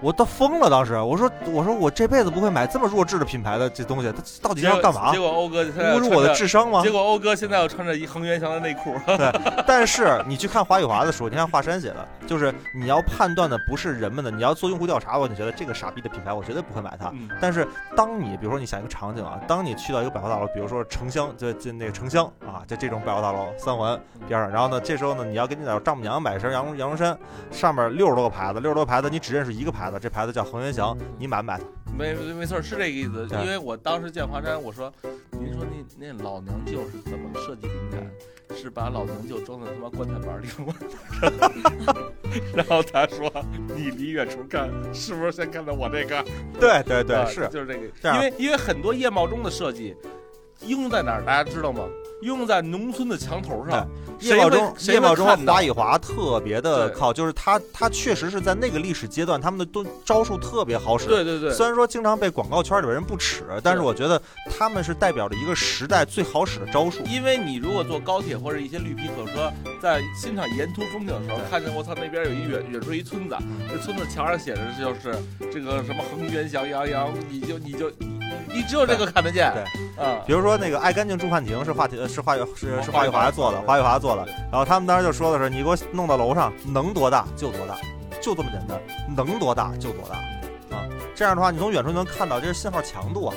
我都疯了。当时我说我说我这辈子不会买这么弱智的品牌的这东西，它到底要干嘛结？果欧哥现在侮辱我的智商吗结？果欧哥现在要穿着一恒源祥的内裤，对但是你去看华宇华的书，你看华山写的，就是你要判断的不是人们的，你要做用户调查，我就觉得这个傻逼的品牌，我绝对不会买它。嗯但是当你比如说你想一个场景啊，当你去到一个百货大楼，比如说城乡，就就那个城乡啊，就这种百货大楼三环边上，然后呢，这时候呢，你要给你的丈母娘买身羊绒羊绒衫，上面六十多个牌子，六十多个牌子，你只认识一个牌子，这牌子叫恒源祥，你买不买它？没没没错，是这个意思。因为我当时见华山，我说，您说那那老娘舅是怎么设计灵感？是把老娘舅装在他妈棺材板里吗？然后他说：“你离远处看，是不是先看到我这个？对对对，啊是就是这个。因为因为很多夜茂中的设计应用在哪儿，大家知道吗？应用在农村的墙头上。叶茂中，谁叶茂中和华宇华特别的靠，就是他他确实是在那个历史阶段，他们的都招数特别好使。对对对，虽然说经常被广告圈里边人不耻，但是我觉得他们是代表着一个时代最好使的招数。因为你如果坐高铁或者一些绿皮火车，在欣赏沿途风景的时候，看见我操那边有一远远处一村子，这村子墙上写着就是这个什么恒源祥阳阳，你就你就你你只有这个看得见，对啊，比如说那个爱干净住汉庭是华体是华宇是是华宇华做的，华宇华做的。然后他们当时就说的是，你给我弄到楼上，能多大就多大，就这么简单，能多大就多大啊。这样的话，你从远处就能看到这是信号强度啊。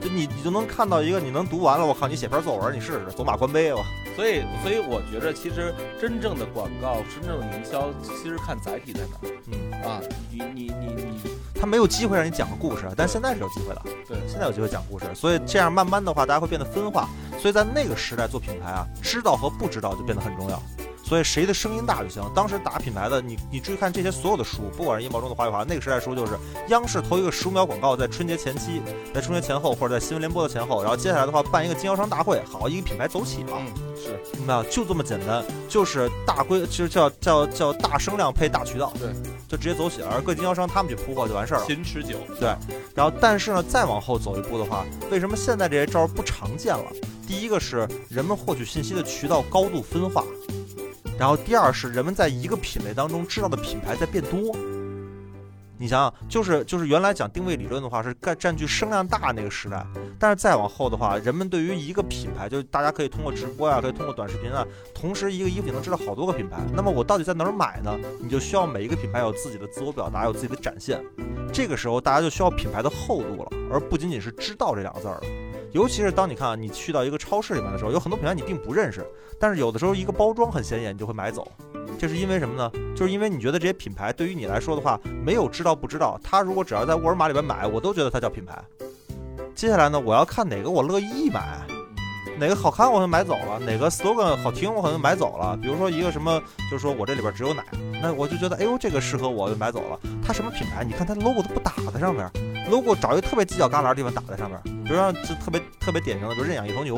就你你就能看到一个，你能读完了，我靠，你写篇作文，你试试，走马观碑吧。所以所以我觉得其实真正的广告，真正的营销，其实看载体在哪儿嗯，啊，你你你你，他没有机会让你讲个故事，但现在是有机会的。对现在有机会讲故事，所以这样慢慢的话，大家会变得分化。所以在那个时代做品牌啊，知道和不知道就变得很重要。所以谁的声音大就行。当时打品牌的，你你注意看这些所有的书，不管是叶茂中的华语华，那个时代书就是央视投一个十五秒广告，在春节前期，在春节前后或者在新闻联播的前后，然后接下来的话办一个经销商大会，好，一个品牌走起了。嗯，是明白吗？就这么简单，就是大规，其实叫叫叫大声量配大渠道，对，就直接走起了。而各经销商他们去铺货就完事儿了。勤持久，对然后，但是呢，再往后走一步的话，为什么现在这些招儿不常见了？第一个是人们获取信息的渠道高度分化，然后第二是人们在一个品类当中知道的品牌在变多。你想想，就是就是原来讲定位理论的话是占占据声量大那个时代，但是再往后的话，人们对于一个品牌，就是大家可以通过直播呀、可以通过短视频啊，同时一个衣服你能知道好多个品牌。那么我到底在哪儿买呢？你就需要每一个品牌有自己的自我表达，有自己的展现。这个时候大家就需要品牌的厚度了，而不仅仅是知道这两个字儿了。尤其是当你看啊，你去到一个超市里面的时候，有很多品牌你并不认识，但是有的时候一个包装很显眼，你就会买走。这是因为什么呢？就是因为你觉得这些品牌对于你来说的话，没有知道不知道，他如果只要在沃尔玛里边买，我都觉得它叫品牌。接下来呢，我要看哪个我乐意买，哪个好看我就买走了，哪个 slogan 好听我可能买走了。比如说一个什么，就是说我这里边只有奶，那我就觉得哎呦这个适合我，就买走了。它什么品牌？你看它 logo 都不打在上面，logo 找一个特别犄角旮旯的地方打在上面。比如说就特别特别典型的，就认养一头牛，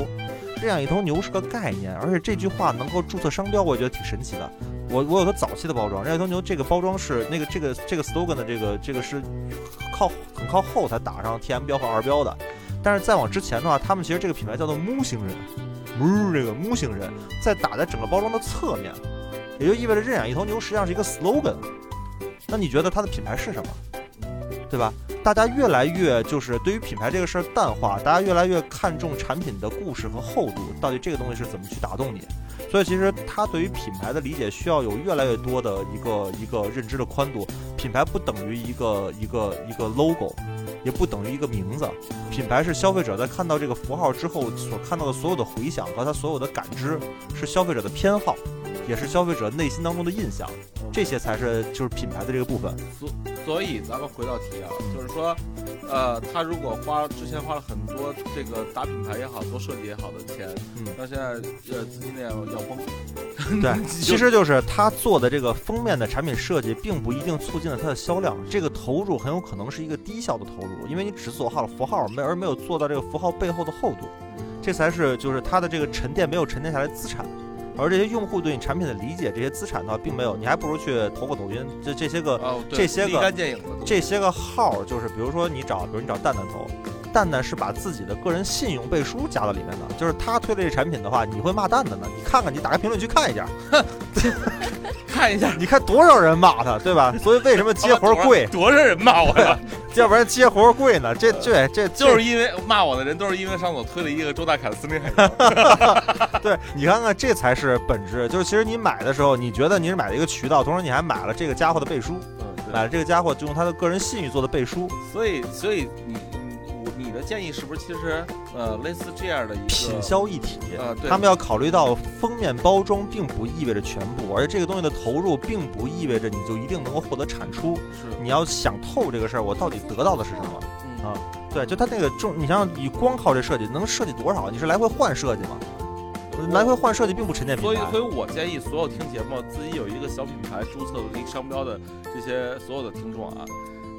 认养一头牛是个概念，而且这句话能够注册商标，我觉得挺神奇的。我我有个早期的包装，认养一头牛这个包装是那个这个这个 slogan 的这个这个是靠很靠后才打上 TM 标和二标的，但是再往之前的话，他们其实这个品牌叫做木星人，木这个木星人，在打在整个包装的侧面，也就意味着认养一头牛实际上是一个 slogan。那你觉得它的品牌是什么？对吧？大家越来越就是对于品牌这个事儿淡化，大家越来越看重产品的故事和厚度，到底这个东西是怎么去打动你？所以其实他对于品牌的理解需要有越来越多的一个一个认知的宽度。品牌不等于一个一个一个 logo，也不等于一个名字。品牌是消费者在看到这个符号之后所看到的所有的回响和他所有的感知，是消费者的偏好，也是消费者内心当中的印象。这些才是就是品牌的这个部分。所所以咱们回到题啊，就是说，呃，他如果花之前花了很多这个打品牌也好，做设计也好的钱，嗯那现在呃资金链要 对，其实就是他做的这个封面的产品设计，并不一定促进了它的销量。这个投入很有可能是一个低效的投入，因为你只做好了符号，没而没有做到这个符号背后的厚度，这才是就是它的这个沉淀没有沉淀下来资产。而这些用户对你产品的理解，这些资产的话并没有，你还不如去投个抖音，这这些个哦，这些个这些个号，就是比如说你找，比如你找蛋蛋投，蛋蛋是把自己的个人信用背书加到里面的，就是他推的这产品的话，你会骂蛋蛋的。你看看，你打开评论区看一下，看一下你看多少人骂他，对吧？所以为什么接活贵？多少人骂我呀？要不然接活贵呢？这对这就是因为骂我的人都是因为上次我推了一个周大凯的森林海 妖。对你看看，这才是本质。就是其实你买的时候，你觉得你是买了一个渠道，同时你还买了这个家伙的背书，买了这个家伙就用他的个人信誉做的背书。所以，所以你建议是不是其实呃类似这样的一个品销一体，呃对他们要考虑到封面包装并不意味着全部，而且这个东西的投入并不意味着你就一定能够获得产出。是你要想透这个事儿，我到底得到的是什么？嗯啊对，就它那个重，你想想，你光靠这设计能设计多少？你是来回换设计吗？来回换设计并不沉淀品所以，所以。我建议所有听节目自己有一个小品牌注册一个商标的这些所有的听众啊，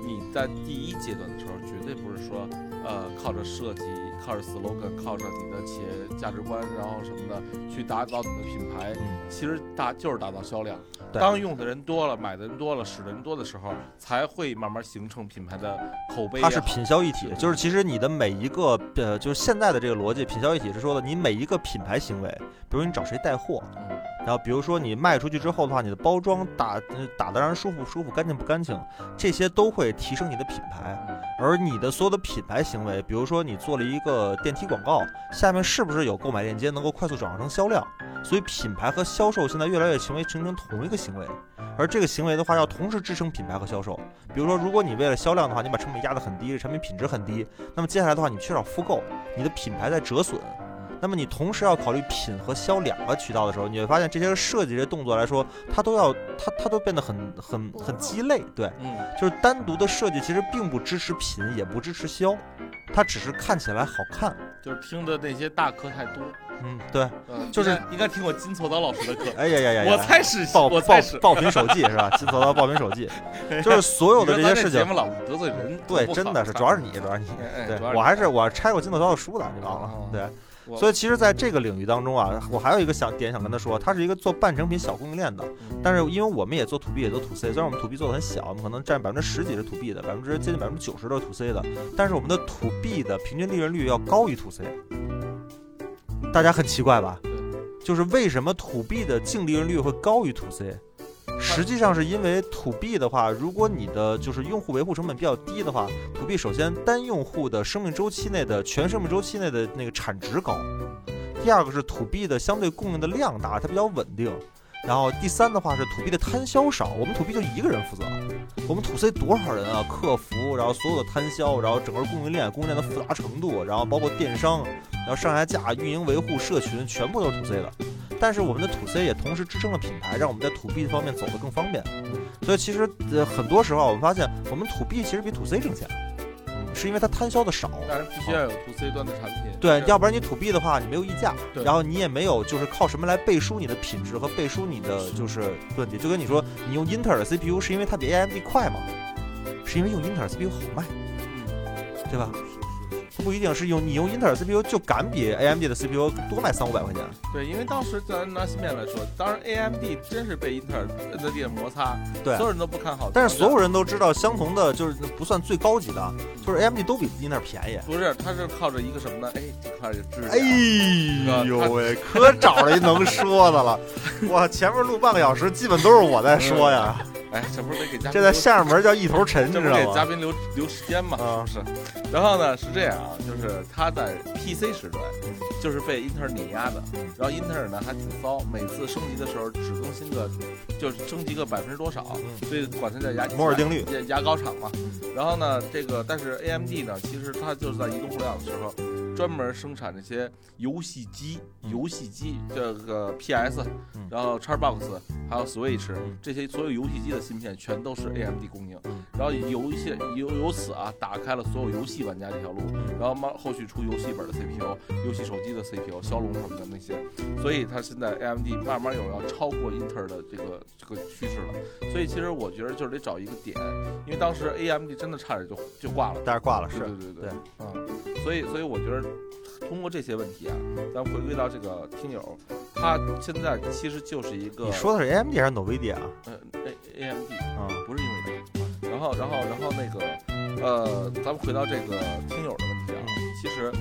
你在第一阶段的时候，绝对不是说呃靠着设计、靠着 slogan、靠着你的企业价值观，然后什么的去打造你的品牌。嗯其实大就是打造销量。对当用的人多了，买的人多了，使的人多的时候，才会慢慢形成品牌的口碑。它是品销一体，就是其实你的每一个呃，就是现在的这个逻辑，品销一体是说的，你每一个品牌行为，比如你找谁带货，嗯然后比如说你卖出去之后的话，你的包装打呃打的让人舒服不舒服，干净不干净，这些都会提升你的品牌。嗯而你的所有的品牌行为，比如说你做了一个电梯广告，下面是不是有购买链接能够快速转化成销量？所以品牌和销售现在越来越成为形成同一个行为，而这个行为的话要同时支撑品牌和销售。比如说，如果你为了销量的话，你把成本压得很低，产品品质很低，那么接下来的话你缺少复购，你的品牌在折损。那么你同时要考虑品和销两个渠道的时候，你会发现这些设计这些动作来说，它都要它它都变得很很很鸡肋，对。嗯，就是单独的设计其实并不支持品，也不支持销，它只是看起来好看。就是听的那些大课太多。嗯，对。嗯，就是应该听过金错刀老师的课。哎呀呀呀呀！我猜是爆爆爆品手记是吧？金错刀爆品手记，就是所有的这些事情节目，老得罪人，对，真的是，主要是你，主要是你。对我还是我拆过金错刀的书的，你忘了哦？对。所以其实，在这个领域当中啊，我还有一个想点想跟他说，他是一个做半成品小供应链的，嗯但是因为我们也做 to B 也做 to C，虽然我们 to B 做的很小，我们可能占百分之十几是 to B 的，百分之接近百分之九十都是 to C 的，但是我们的 to B 的平均利润率要高于 to C，大家很奇怪吧？就是为什么 to B 的净利润率会高于 to C？实际上是因为 to B 的话，如果你的就是用户维护成本比较低的话，to B 首先单用户的生命周期内的全生命周期内的那个产值高，第二个是 to B 的相对供应的量大，它比较稳定。然后第三的话是 to B 的摊销少，我们 to B 就一个人负责，我们土 C 多少人啊？客服，然后所有的摊销，然后整个供应链，供应链的复杂程度，然后包括电商，然后上下架、运营维护、社群，全部都是土 C 的。但是我们的土 C 也同时支撑了品牌，让我们在土 B 方面走得更方便。所以其实呃很多时候我们发现，我们土 B 其实比土 C 挣钱，是因为它摊销的少。但是必须要有 to C 端的产品。对，要不然你 to B 的话，你没有溢价，然后你也没有就是靠什么来背书你的品质和背书你的就是问题。就跟你说，你用英特尔的 CPU 是因为它比 AMD 快吗？是因为用英特尔 CPU 好卖，嗯，对吧？不一定是用你用英特尔 CPU 就敢比 AMD 的 CPU 多卖三五百块钱。对，因为当时咱拿芯片来说，当然 AMD 真是被英特尔 NVIDIA 摩擦，对所有人都不看好。但是所有人都知道，相同的就是不算最高级的，就是 AMD 都比英特尔便宜。不是，它是靠着一个什么呢？哎，这块是质量。哎呦喂，可找着一能说的了！我前面录半个小时，基本都是我在说呀。哎，这不是得给嘉宾这在留下门叫一头 沉，你这不是给知道吗？嘉宾留留时间嘛？啊是不是？然后呢，是这样啊，就是他在 PC 时代就是被英特尔碾压的，然后英特尔呢还挺骚，每次升级的时候只更新个，就是升级个百分之多少，嗯所以管它叫牙摩尔定律牙牙膏厂嘛。然后呢，这个但是 AMD 呢，其实它就是在移动互联网的时候，专门生产这些游戏机、嗯游戏机这个 PS，嗯然后 Xbox 还有 Switch 嗯这些所有游戏机的芯片全都是 AMD 供应。嗯然后由一些由由此啊，打开了所有游戏玩家这条路，然后慢后续出游戏本的 CPU、游戏手机的 CPU、骁龙什么的那些，所以它现在 AMD 慢慢有要超过英特尔的这个这个趋势了。所以其实我觉得就是得找一个点，因为当时 AMD 真的差点就就挂了。但是挂了是对对对对，嗯，所以所以我觉得通过这些问题啊，咱回归到这个听友，他现在其实就是一个你说的是 AMD 还是 NVIDIA 啊？呃 A A M D 啊，不是因为这个，然后然后然后那个呃，咱们回到这个听友的问题啊，其实，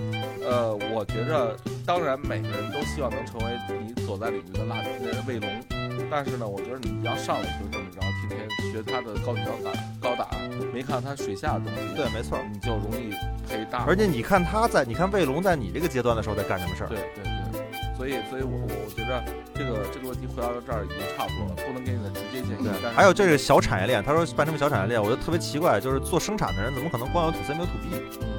呃，我觉着，当然每个人都希望能成为你所在领域的辣呃卫龙，但是呢，我觉得你要上来就这么着，天天学他的高举高打高打，没看他水下的东西，对，没错。你就容易赔大。而且你看他在，你看卫龙在你这个阶段的时候在干什么事儿？对对对，所以所以我我我觉得这个这个问题回答到这儿已经差不多了，不能给你的直接建议。还有这个小产业链，他说办什么小产业链，我就特别奇怪，就是做生产的人怎么可能光有 to C 没有 to B？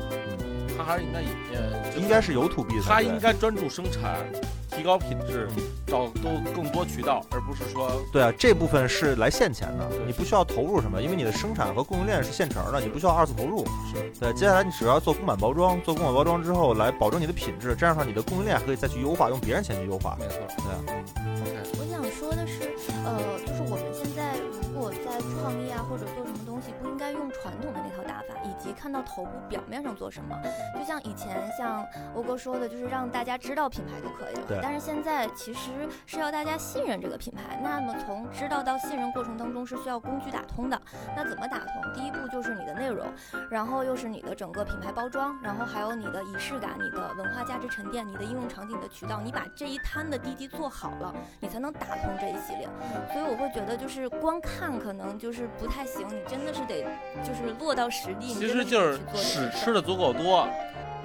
他还是应该呃，应该是有 to B 的。他应该专注生产。提高品质，找多更多渠道，而不是说对啊，这部分是来现钱的，你不需要投入什么，因为你的生产和供应链是现成的，你不需要二次投入。是对，接下来你只要做公版包装，做公版包装之后来保证你的品质，这样的话你的供应链可以再去优化，用别人钱去优化。没错，对啊，嗯，OK。我想说的是，呃，就是我们现在如果在创业啊，或者做什么东西，不应该用传统的那套打法，以及看到头部表面上做什么，就像以前像欧哥说的，就是让大家知道品牌就可以了。但是现在其实是要大家信任这个品牌，那么从知道到信任过程当中是需要工具打通的。那怎么打通？第一步就是你的内容，然后又是你的整个品牌包装，然后还有你的仪式感、你的文化价值沉淀、你的应用场景、你的渠道，你把这一摊的滴滴做好了，你才能打通这一系列。所以我会觉得，就是光看可能就是不太行，你真的是得就是落到实地。其实就是屎吃的足够多。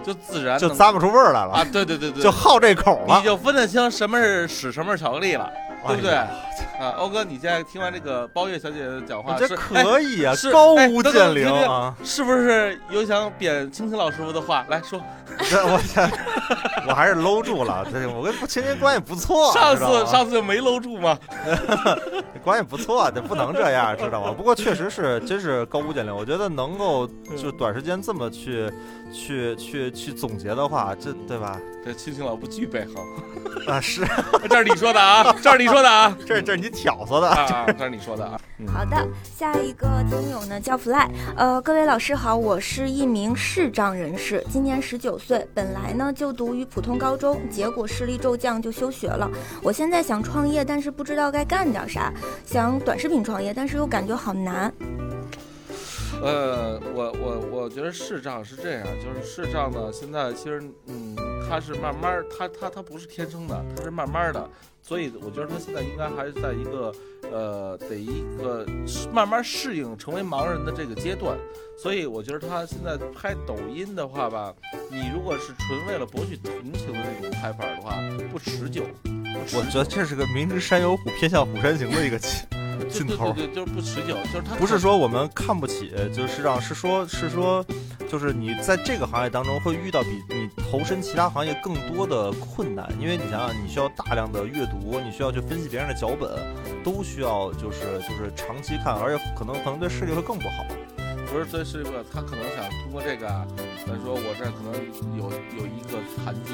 就自然就咂不出味儿来了啊！对对对对，就好这口了，你就分得清什么是屎，什么是巧克力了，对不对？啊，欧哥，你现在听完这个包月小姐姐讲话，这可以啊，高屋建瓴啊，是不是有想贬青青老师傅的话来说？我天，我还是搂住了，这我跟青青关系不错。上次上次就没搂住吗？关系不错，这不能这样，知道吗？不过确实是，真是高屋建瓴。我觉得能够就短时间这么去。去去去总结的话，这对吧？这青青老不具备哈啊，是，这是你说的啊，这是你说的啊，这是这是你挑唆的啊，这是你说的啊。好的，下一个听友呢叫 Fly，呃，各位老师好，我是一名视障人士，今年十九岁，本来呢就读于普通高中，结果视力骤降就休学了。我现在想创业，但是不知道该干点啥，想短视频创业，但是又感觉好难。呃，我我我觉得视障是这样，就是视障呢，现在其实，嗯，他是慢慢，他他他不是天生的，他是慢慢的，所以我觉得他现在应该还是在一个，呃，得一个慢慢适应成为盲人的这个阶段，所以我觉得他现在拍抖音的话吧，你如果是纯为了博取同情的那种拍法的话，不持久。我觉得这是个明知山有虎，偏向虎山行的一个。劲头对对，就是不持久，就是他不是说我们看不起，就是让是说，是说，就是你在这个行业当中会遇到比你投身其他行业更多的困难，因为你想想，你需要大量的阅读，你需要去分析别人的脚本，都需要就是就是长期看，而且可能可能对视力会更不好。不是，这是一个他可能想通过这个，来说我这可能有有一个残疾，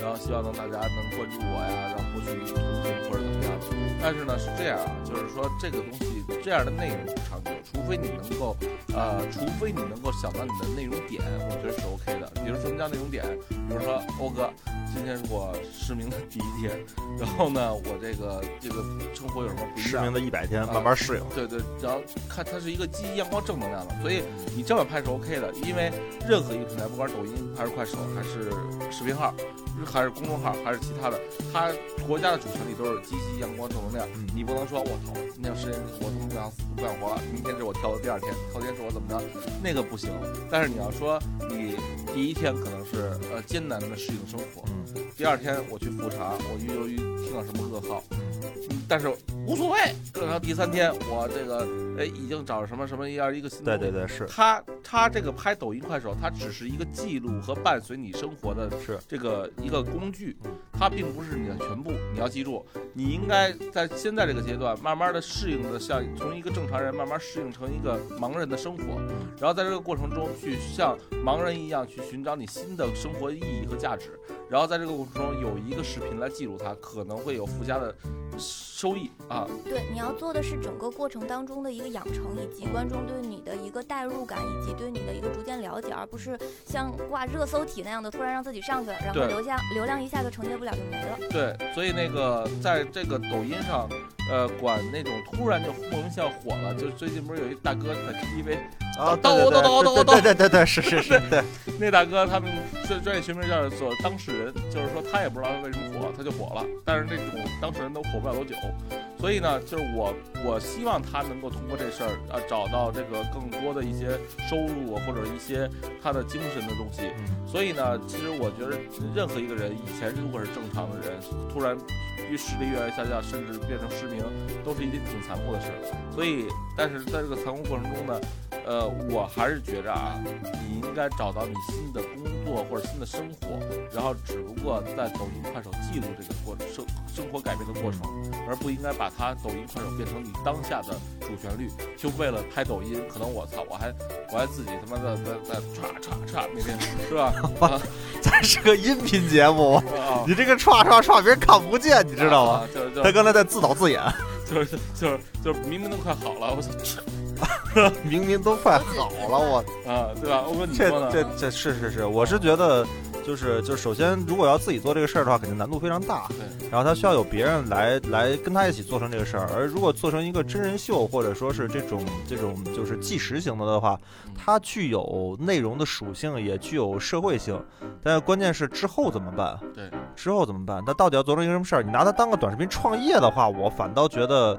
然后希望能大家能关注我呀，然后获取同情或者怎么样。但是呢，是这样啊，就是说这个东西这样的内容不长久，除非你能够，呃，除非你能够想到你的内容点，我觉得是 OK 的。比如什么叫内容点？比如说欧哥。今天是我失明的第一天，然后呢，我这个这个生活有什么不一样？失明的一百天，慢慢适应。对对，然后看它是一个积极、阳光、正能量的，所以你这么拍是 OK 的。因为任何一个平台，不管抖音还是快手，还是视频号，还是公众号，还是其他的，它国家的主旋律都是积极、阳光、正能量。你不能说我操，今天失明，我他妈不想死，不想活了。明天就是我跳的第二天，后天是我怎么着，那个不行。但是你要说你第一天可能是呃艰难的适应生活。第二天我去复查，我由于听到什么噩耗，但是无所谓。然后第三天我这个哎已经找什么什么样一个新对对对是。他他这个拍抖音快手，它只是一个记录和伴随你生活的是这个一个工具，它并不是你的全部。你要记住，你应该在现在这个阶段，慢慢的适应的像从一个正常人慢慢适应成一个盲人的生活，然后在这个过程中去像盲人一样去寻找你新的生活意义和价值。然后在这个过程中有一个视频来记录它，可能会有附加的收益啊。对，你要做的是整个过程当中的一个养成，以及观众对你的一个代入感，以及对你的一个逐渐了解，而不是像挂热搜体那样的突然让自己上去了，然后流量流量一下就承接不了就没了。对，所以那个在这个抖音上，呃，管那种突然就莫名其妙火了，就最近不是有一大哥在 KTV 啊，抖抖抖抖抖对对对对对，是是是，对，那大哥他们专专业学名叫做当事人，就是说他也不知道他为什么火，他就火了。但是那种当事人都火不了多久，所以呢，就是我我希望他能够通过这事儿啊找到这个更多的一些收入或者一些他的精神的东西。嗯所以呢，其实我觉得任何一个人以前如果是正常的人，突然越视力越来越下降，甚至变成失明，都是一件挺残酷的事儿。所以，但是在这个残酷过程中呢，呃，我还是觉着啊，你应该找到你新的工作或者新的生活，然后只不过在抖音、快手记录这个过生生活改变的过程，而不应该把它抖音、快手变成你当下的主旋律，就为了拍抖音，可能我操，我还我还自己他妈的在在歘歘歘每天是吧？是个音频节目，啊，你这个唰唰唰别人看不见，你知道吗？就他刚才在自导自演，就是就是就是明明都快好了，我操 明明都快好了，我啊，对吧？我问你这？这这是是是，我是觉得就是就是首先，如果要自己做这个事儿的话，肯定难度非常大。对，然后他需要有别人来来跟他一起做成这个事儿，而如果做成一个真人秀或者说是这种这种就是纪实型的的话，它具有内容的属性，也具有社会性。但是关键是之后怎么办？对，之后怎么办？他到底要做成一个什么事儿？你拿它当个短视频创业的话，我反倒觉得，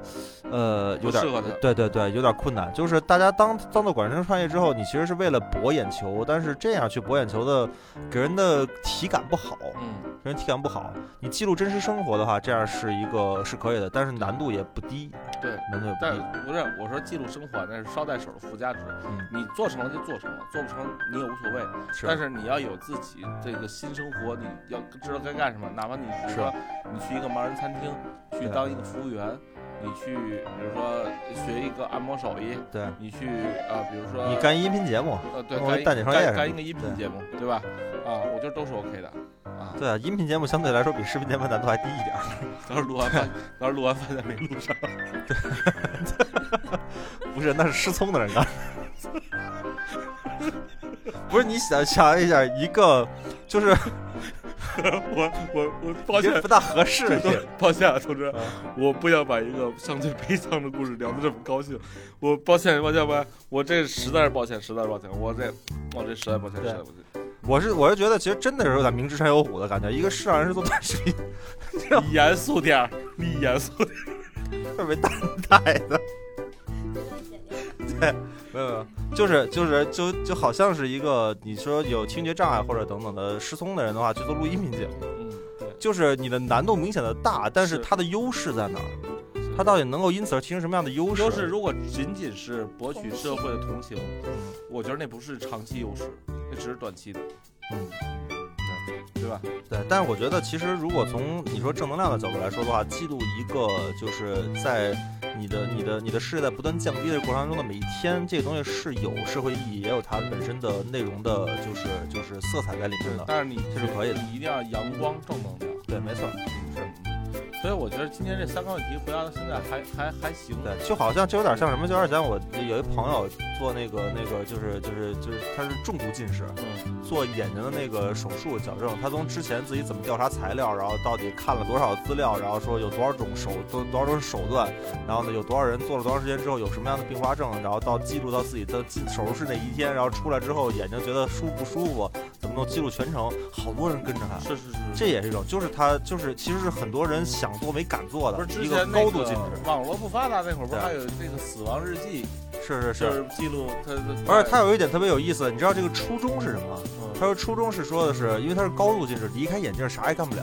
呃，有点对对对，有点困难。就是大家当当做短视频创业之后，你其实是为了博眼球，但是这样去博眼球的，给人的体感不好，嗯，给人体感不好。你记录真实生活的话，这样是一个是可以的，但是难度也不低，对。难度也不但低。不是我说记录生活那是捎带手的附加值，嗯，你做成了就做成了，做不成你也无所谓。是，但是你要有自己这个新生活，你要知道该干什么。哪怕你比如说你去一个盲人餐厅去当一个服务员，你去比如说学一个按摩手艺，对你去呃比如说你干音频节目，呃对我干一带你创业干干一个音频节目，对吧？啊，我觉得都是 OK 的啊。对啊，音频节目相对来说比视频节目难度还低一点儿。到时候录完发，到时候录完发现没录上。对 不是，那是失聪的人干。不是你想想一下，一个就是 我我我抱歉不，大合适抱歉啊，同志啊，我不想把一个相对悲伤的故事聊得这么高兴。我抱歉，抱歉吧，我这实在是抱歉，实在是抱歉，我这我这实在抱歉，实在抱歉。我是我是觉得，其实真的是有点明知山有虎的感觉。一个视障人是做短视频，你严肃点儿，你严肃点儿。特别大带的，对，没有没有，就是就是就就好像是一个你说有听觉障碍或者等等的失聪的人的话，去做录音频节目，嗯，对，就是你的难度明显的大，但是是它的优势在哪儿？它到底能够因此而提升什么样的优势？优势如果仅仅是博取社会的同情，嗯我觉得那不是长期优势，那只是短期的，嗯。对吧？对，但是我觉得，其实如果从你说正能量的角度来说的话，记录一个就是在你的、你的、你的事业在不断降低的过程当中的每一天，这个东西是有社会意义，也有它本身的内容的，就是就是色彩在里面的。但是你这是可以的你一定要阳光正能量。对，没错。是，所以我觉得今天这三个问题回答到现在还还还行。对，就好像这有点像什么？就有点像我有一朋友做那个那个，就是就是就是他是重度近视，嗯，做眼睛的那个手术矫正，他从之前自己怎么调查材料，然后到底看了多少资料，然后说有多少种手多多少种手段，然后呢有多少人做了多长时间之后有什么样的并发症，然后到记录到自己的进手术室那一天，然后出来之后眼睛觉得舒不舒服，怎么能记录全程？好多人跟着他。是是是。这也是一种，就是他，就是其实是很多人想做没敢做的不是一个高度近视，网络不发达那会儿，不是还有那个死亡日记，是是，就是是记录他的。而且他有一点特别有意思，你知道这个初衷是什么？嗯他说初衷是说的是，因为他是高度近视，离开眼镜啥也干不了，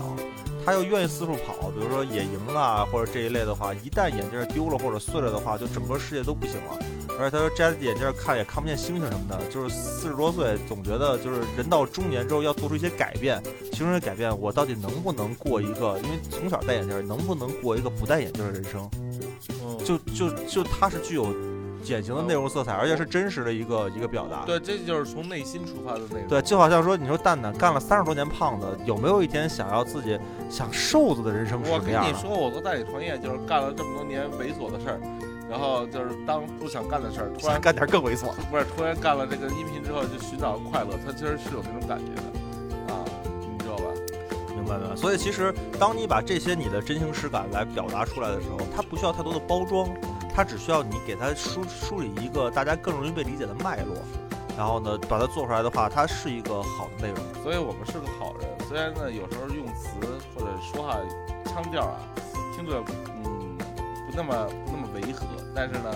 他又愿意四处跑，比如说野营啊或者这一类的话，一旦眼镜丢了或者碎了的话，就整个世界都不行了。而且他说摘了眼镜看也看不见星星什么的，就是四十多岁总觉得就是人到中年之后要做出一些改变，其中的改变我到底能不能过一个，因为从小戴眼镜，能不能过一个不戴眼镜的人生？嗯，就就就他是具有典型的内容色彩，而且是真实的一个一个表达。对，这就是从内心出发的内容。对，就好像说，你说蛋蛋干了三十多年胖子，有没有一天想要自己想瘦子的人生是我什么样的？跟你说，我做代理创业就是干了这么多年猥琐的事儿，然后就是当不想干的事儿，突然干点更猥琐。不是突然干了这个音频之后，就寻找快乐，他其实是有那种感觉的啊，你知道吧？明白明白。所以其实当你把这些你的真情实感来表达出来的时候，它不需要太多的包装，它只需要你给它梳梳理一个大家更容易被理解的脉络，然后呢，把它做出来的话，它是一个好的内容。所以我们是个好人。虽然呢，有时候用词或者说话腔调啊，听着那么那么违和，但是呢，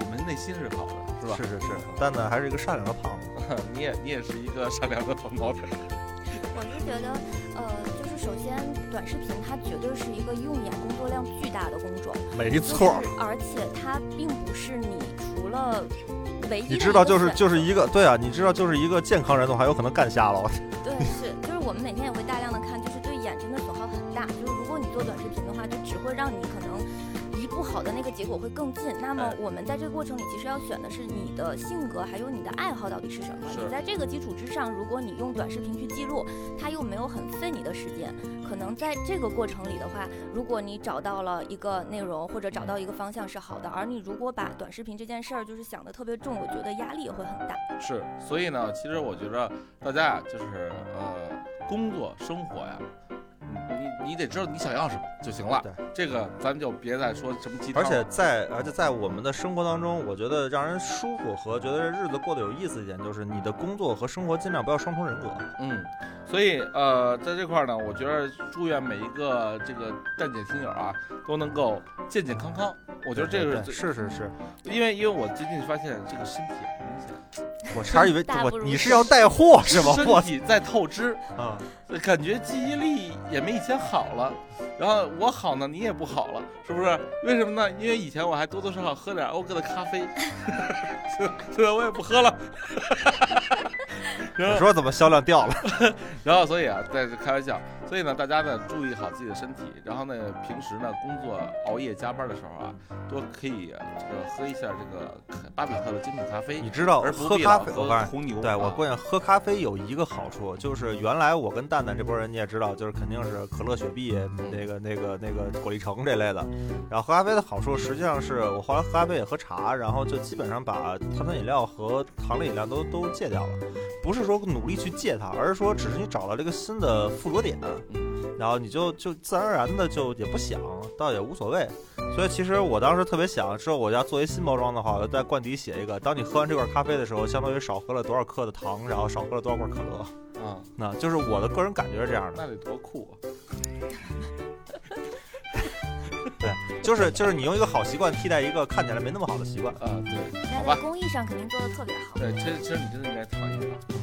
我们内心是好的，是吧？是是是，但呢还是一个善良的胖子。你也你也是一个善良的胖毛腿。我是觉得，呃，就是首先短视频它绝对是一个用眼工作量巨大的工种，没错，而且它并不是你除了唯一你知道就是就是一个对啊，你知道就是一个健康人都还有可能干瞎了。对，是，就是我们每天也会大量的看，就是对眼睛的损耗很大。就是如果你做短视频的话，就只会让你可能。不好的那个结果会更近。那么我们在这个过程里，其实要选的是你的性格，还有你的爱好到底是什么。你在这个基础之上，如果你用短视频去记录，它又没有很费你的时间。可能在这个过程里的话，如果你找到了一个内容或者找到一个方向是好的，而你如果把短视频这件事儿就是想的特别重，我觉得压力也会很大。是，所以呢，其实我觉得大家呀，就是呃，工作生活呀。你你得知道你想要什么就行了。对，这个咱就别再说什么鸡汤。而且在而且在我们的生活当中，我觉得让人舒服和觉得这日子过得有意思一点，就是你的工作和生活尽量不要双重人格。嗯，所以呃，在这块呢，我觉得祝愿每一个这个站姐听友啊，都能够健健康康。我觉得这个是是是，因为因为我最近发现这个身体明显。我差点以为我你是要带货是吗？身体在透支啊，感觉记忆力也没以前好了。然后我好呢，你也不好了，是不是？为什么呢？因为以前我还多多少少喝点欧哥的咖啡，现在我也不喝了。你说怎么销量掉了？然后所以啊，在这开玩笑。所以呢，大家呢注意好自己的身体，然后呢，平时呢工作熬夜加班的时候啊，多可以这个喝一下这个巴比特的精品咖啡。你知道喝咖啡喝红牛？对我关键喝咖啡有一个好处，就是原来我跟蛋蛋这波人你也知道，就是肯定是可乐、雪碧、那个、那个、那个果粒橙这类的。然后喝咖啡的好处，实际上是我后来喝咖啡也喝茶，然后就基本上把碳酸饮料和糖类饮料都都戒掉了。不是说努力去戒它，而是说只是你找到了一个新的附着点。然后你就就自然而然的就也不想，倒也无所谓。所以其实我当时特别想，之后我要做一新包装的话，我就在罐底写一个：当你喝完这罐咖啡的时候，相当于少喝了多少克的糖，然后少喝了多少罐可乐。嗯，那就是我的个人感觉是这样的。那得多酷啊！对，就是就是你用一个好习惯替代一个看起来没那么好的习惯。啊，对，好吧。工艺上肯定做的特别好。对，其实其实你真的应该尝一尝。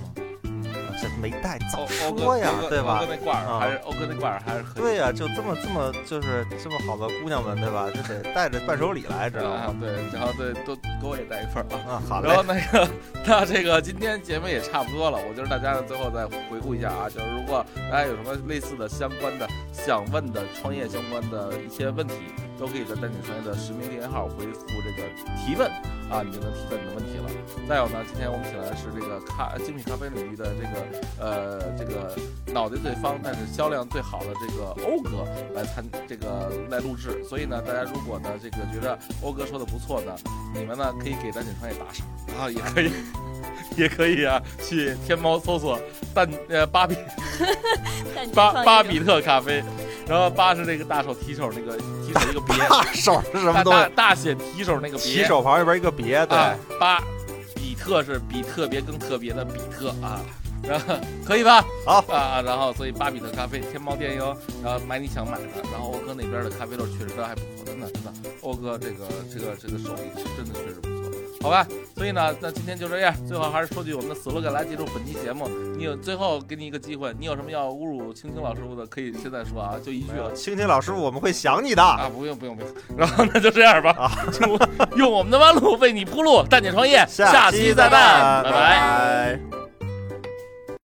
这没带早说呀，对吧？欧哥那罐儿还是欧哥那罐儿还是对呀，就这么这么就是这么好的姑娘们，对吧？就得带着伴手礼来，知道吗？对，然后对，都给我也带一份啊。啊，好嘞。然后那个，那这个今天节目也差不多了，我觉得大家最后再回顾一下啊，就是如果大家有什么类似的相关的想问的创业相关的一些问题，都可以在丹顶创业的实名订阅号回复这个提问啊，你就能提到你的问题了。再有呢，今天我们请来的是这个咖精品咖啡领域的这个。呃，这个脑袋最方，但是销量最好的这个欧哥来参这个来录制，所以呢，大家如果呢这个觉得欧哥说的不错呢，你们呢可以给咱锦川也打赏啊，也可以，也可以啊，去天猫搜索蛋呃巴比巴巴比特咖啡，然后八是那个大手提手那个提手一个别，大手是什么东西？大写提手那个别，提手旁边一个别，对，八比特是比特别更特别的比特啊。然后可以吧？好啊，然后所以巴比特咖啡天猫店有，然后买你想买的。然后欧哥那边的咖啡豆确实还不错，真的真的。欧哥这个这个这个手艺是真的确实不错，好吧？所以呢，那今天就这样。最后还是说句我们的 slogan 来结束本期节目。你有最后给你一个机会，你有什么要侮辱青青老师傅的，可以现在说啊，就一句啊。青青老师傅，我们会想你的啊！不用不用不用。然后那就这样吧啊，用我们的弯路为你铺路，蛋姐创业，下期再拜拜拜。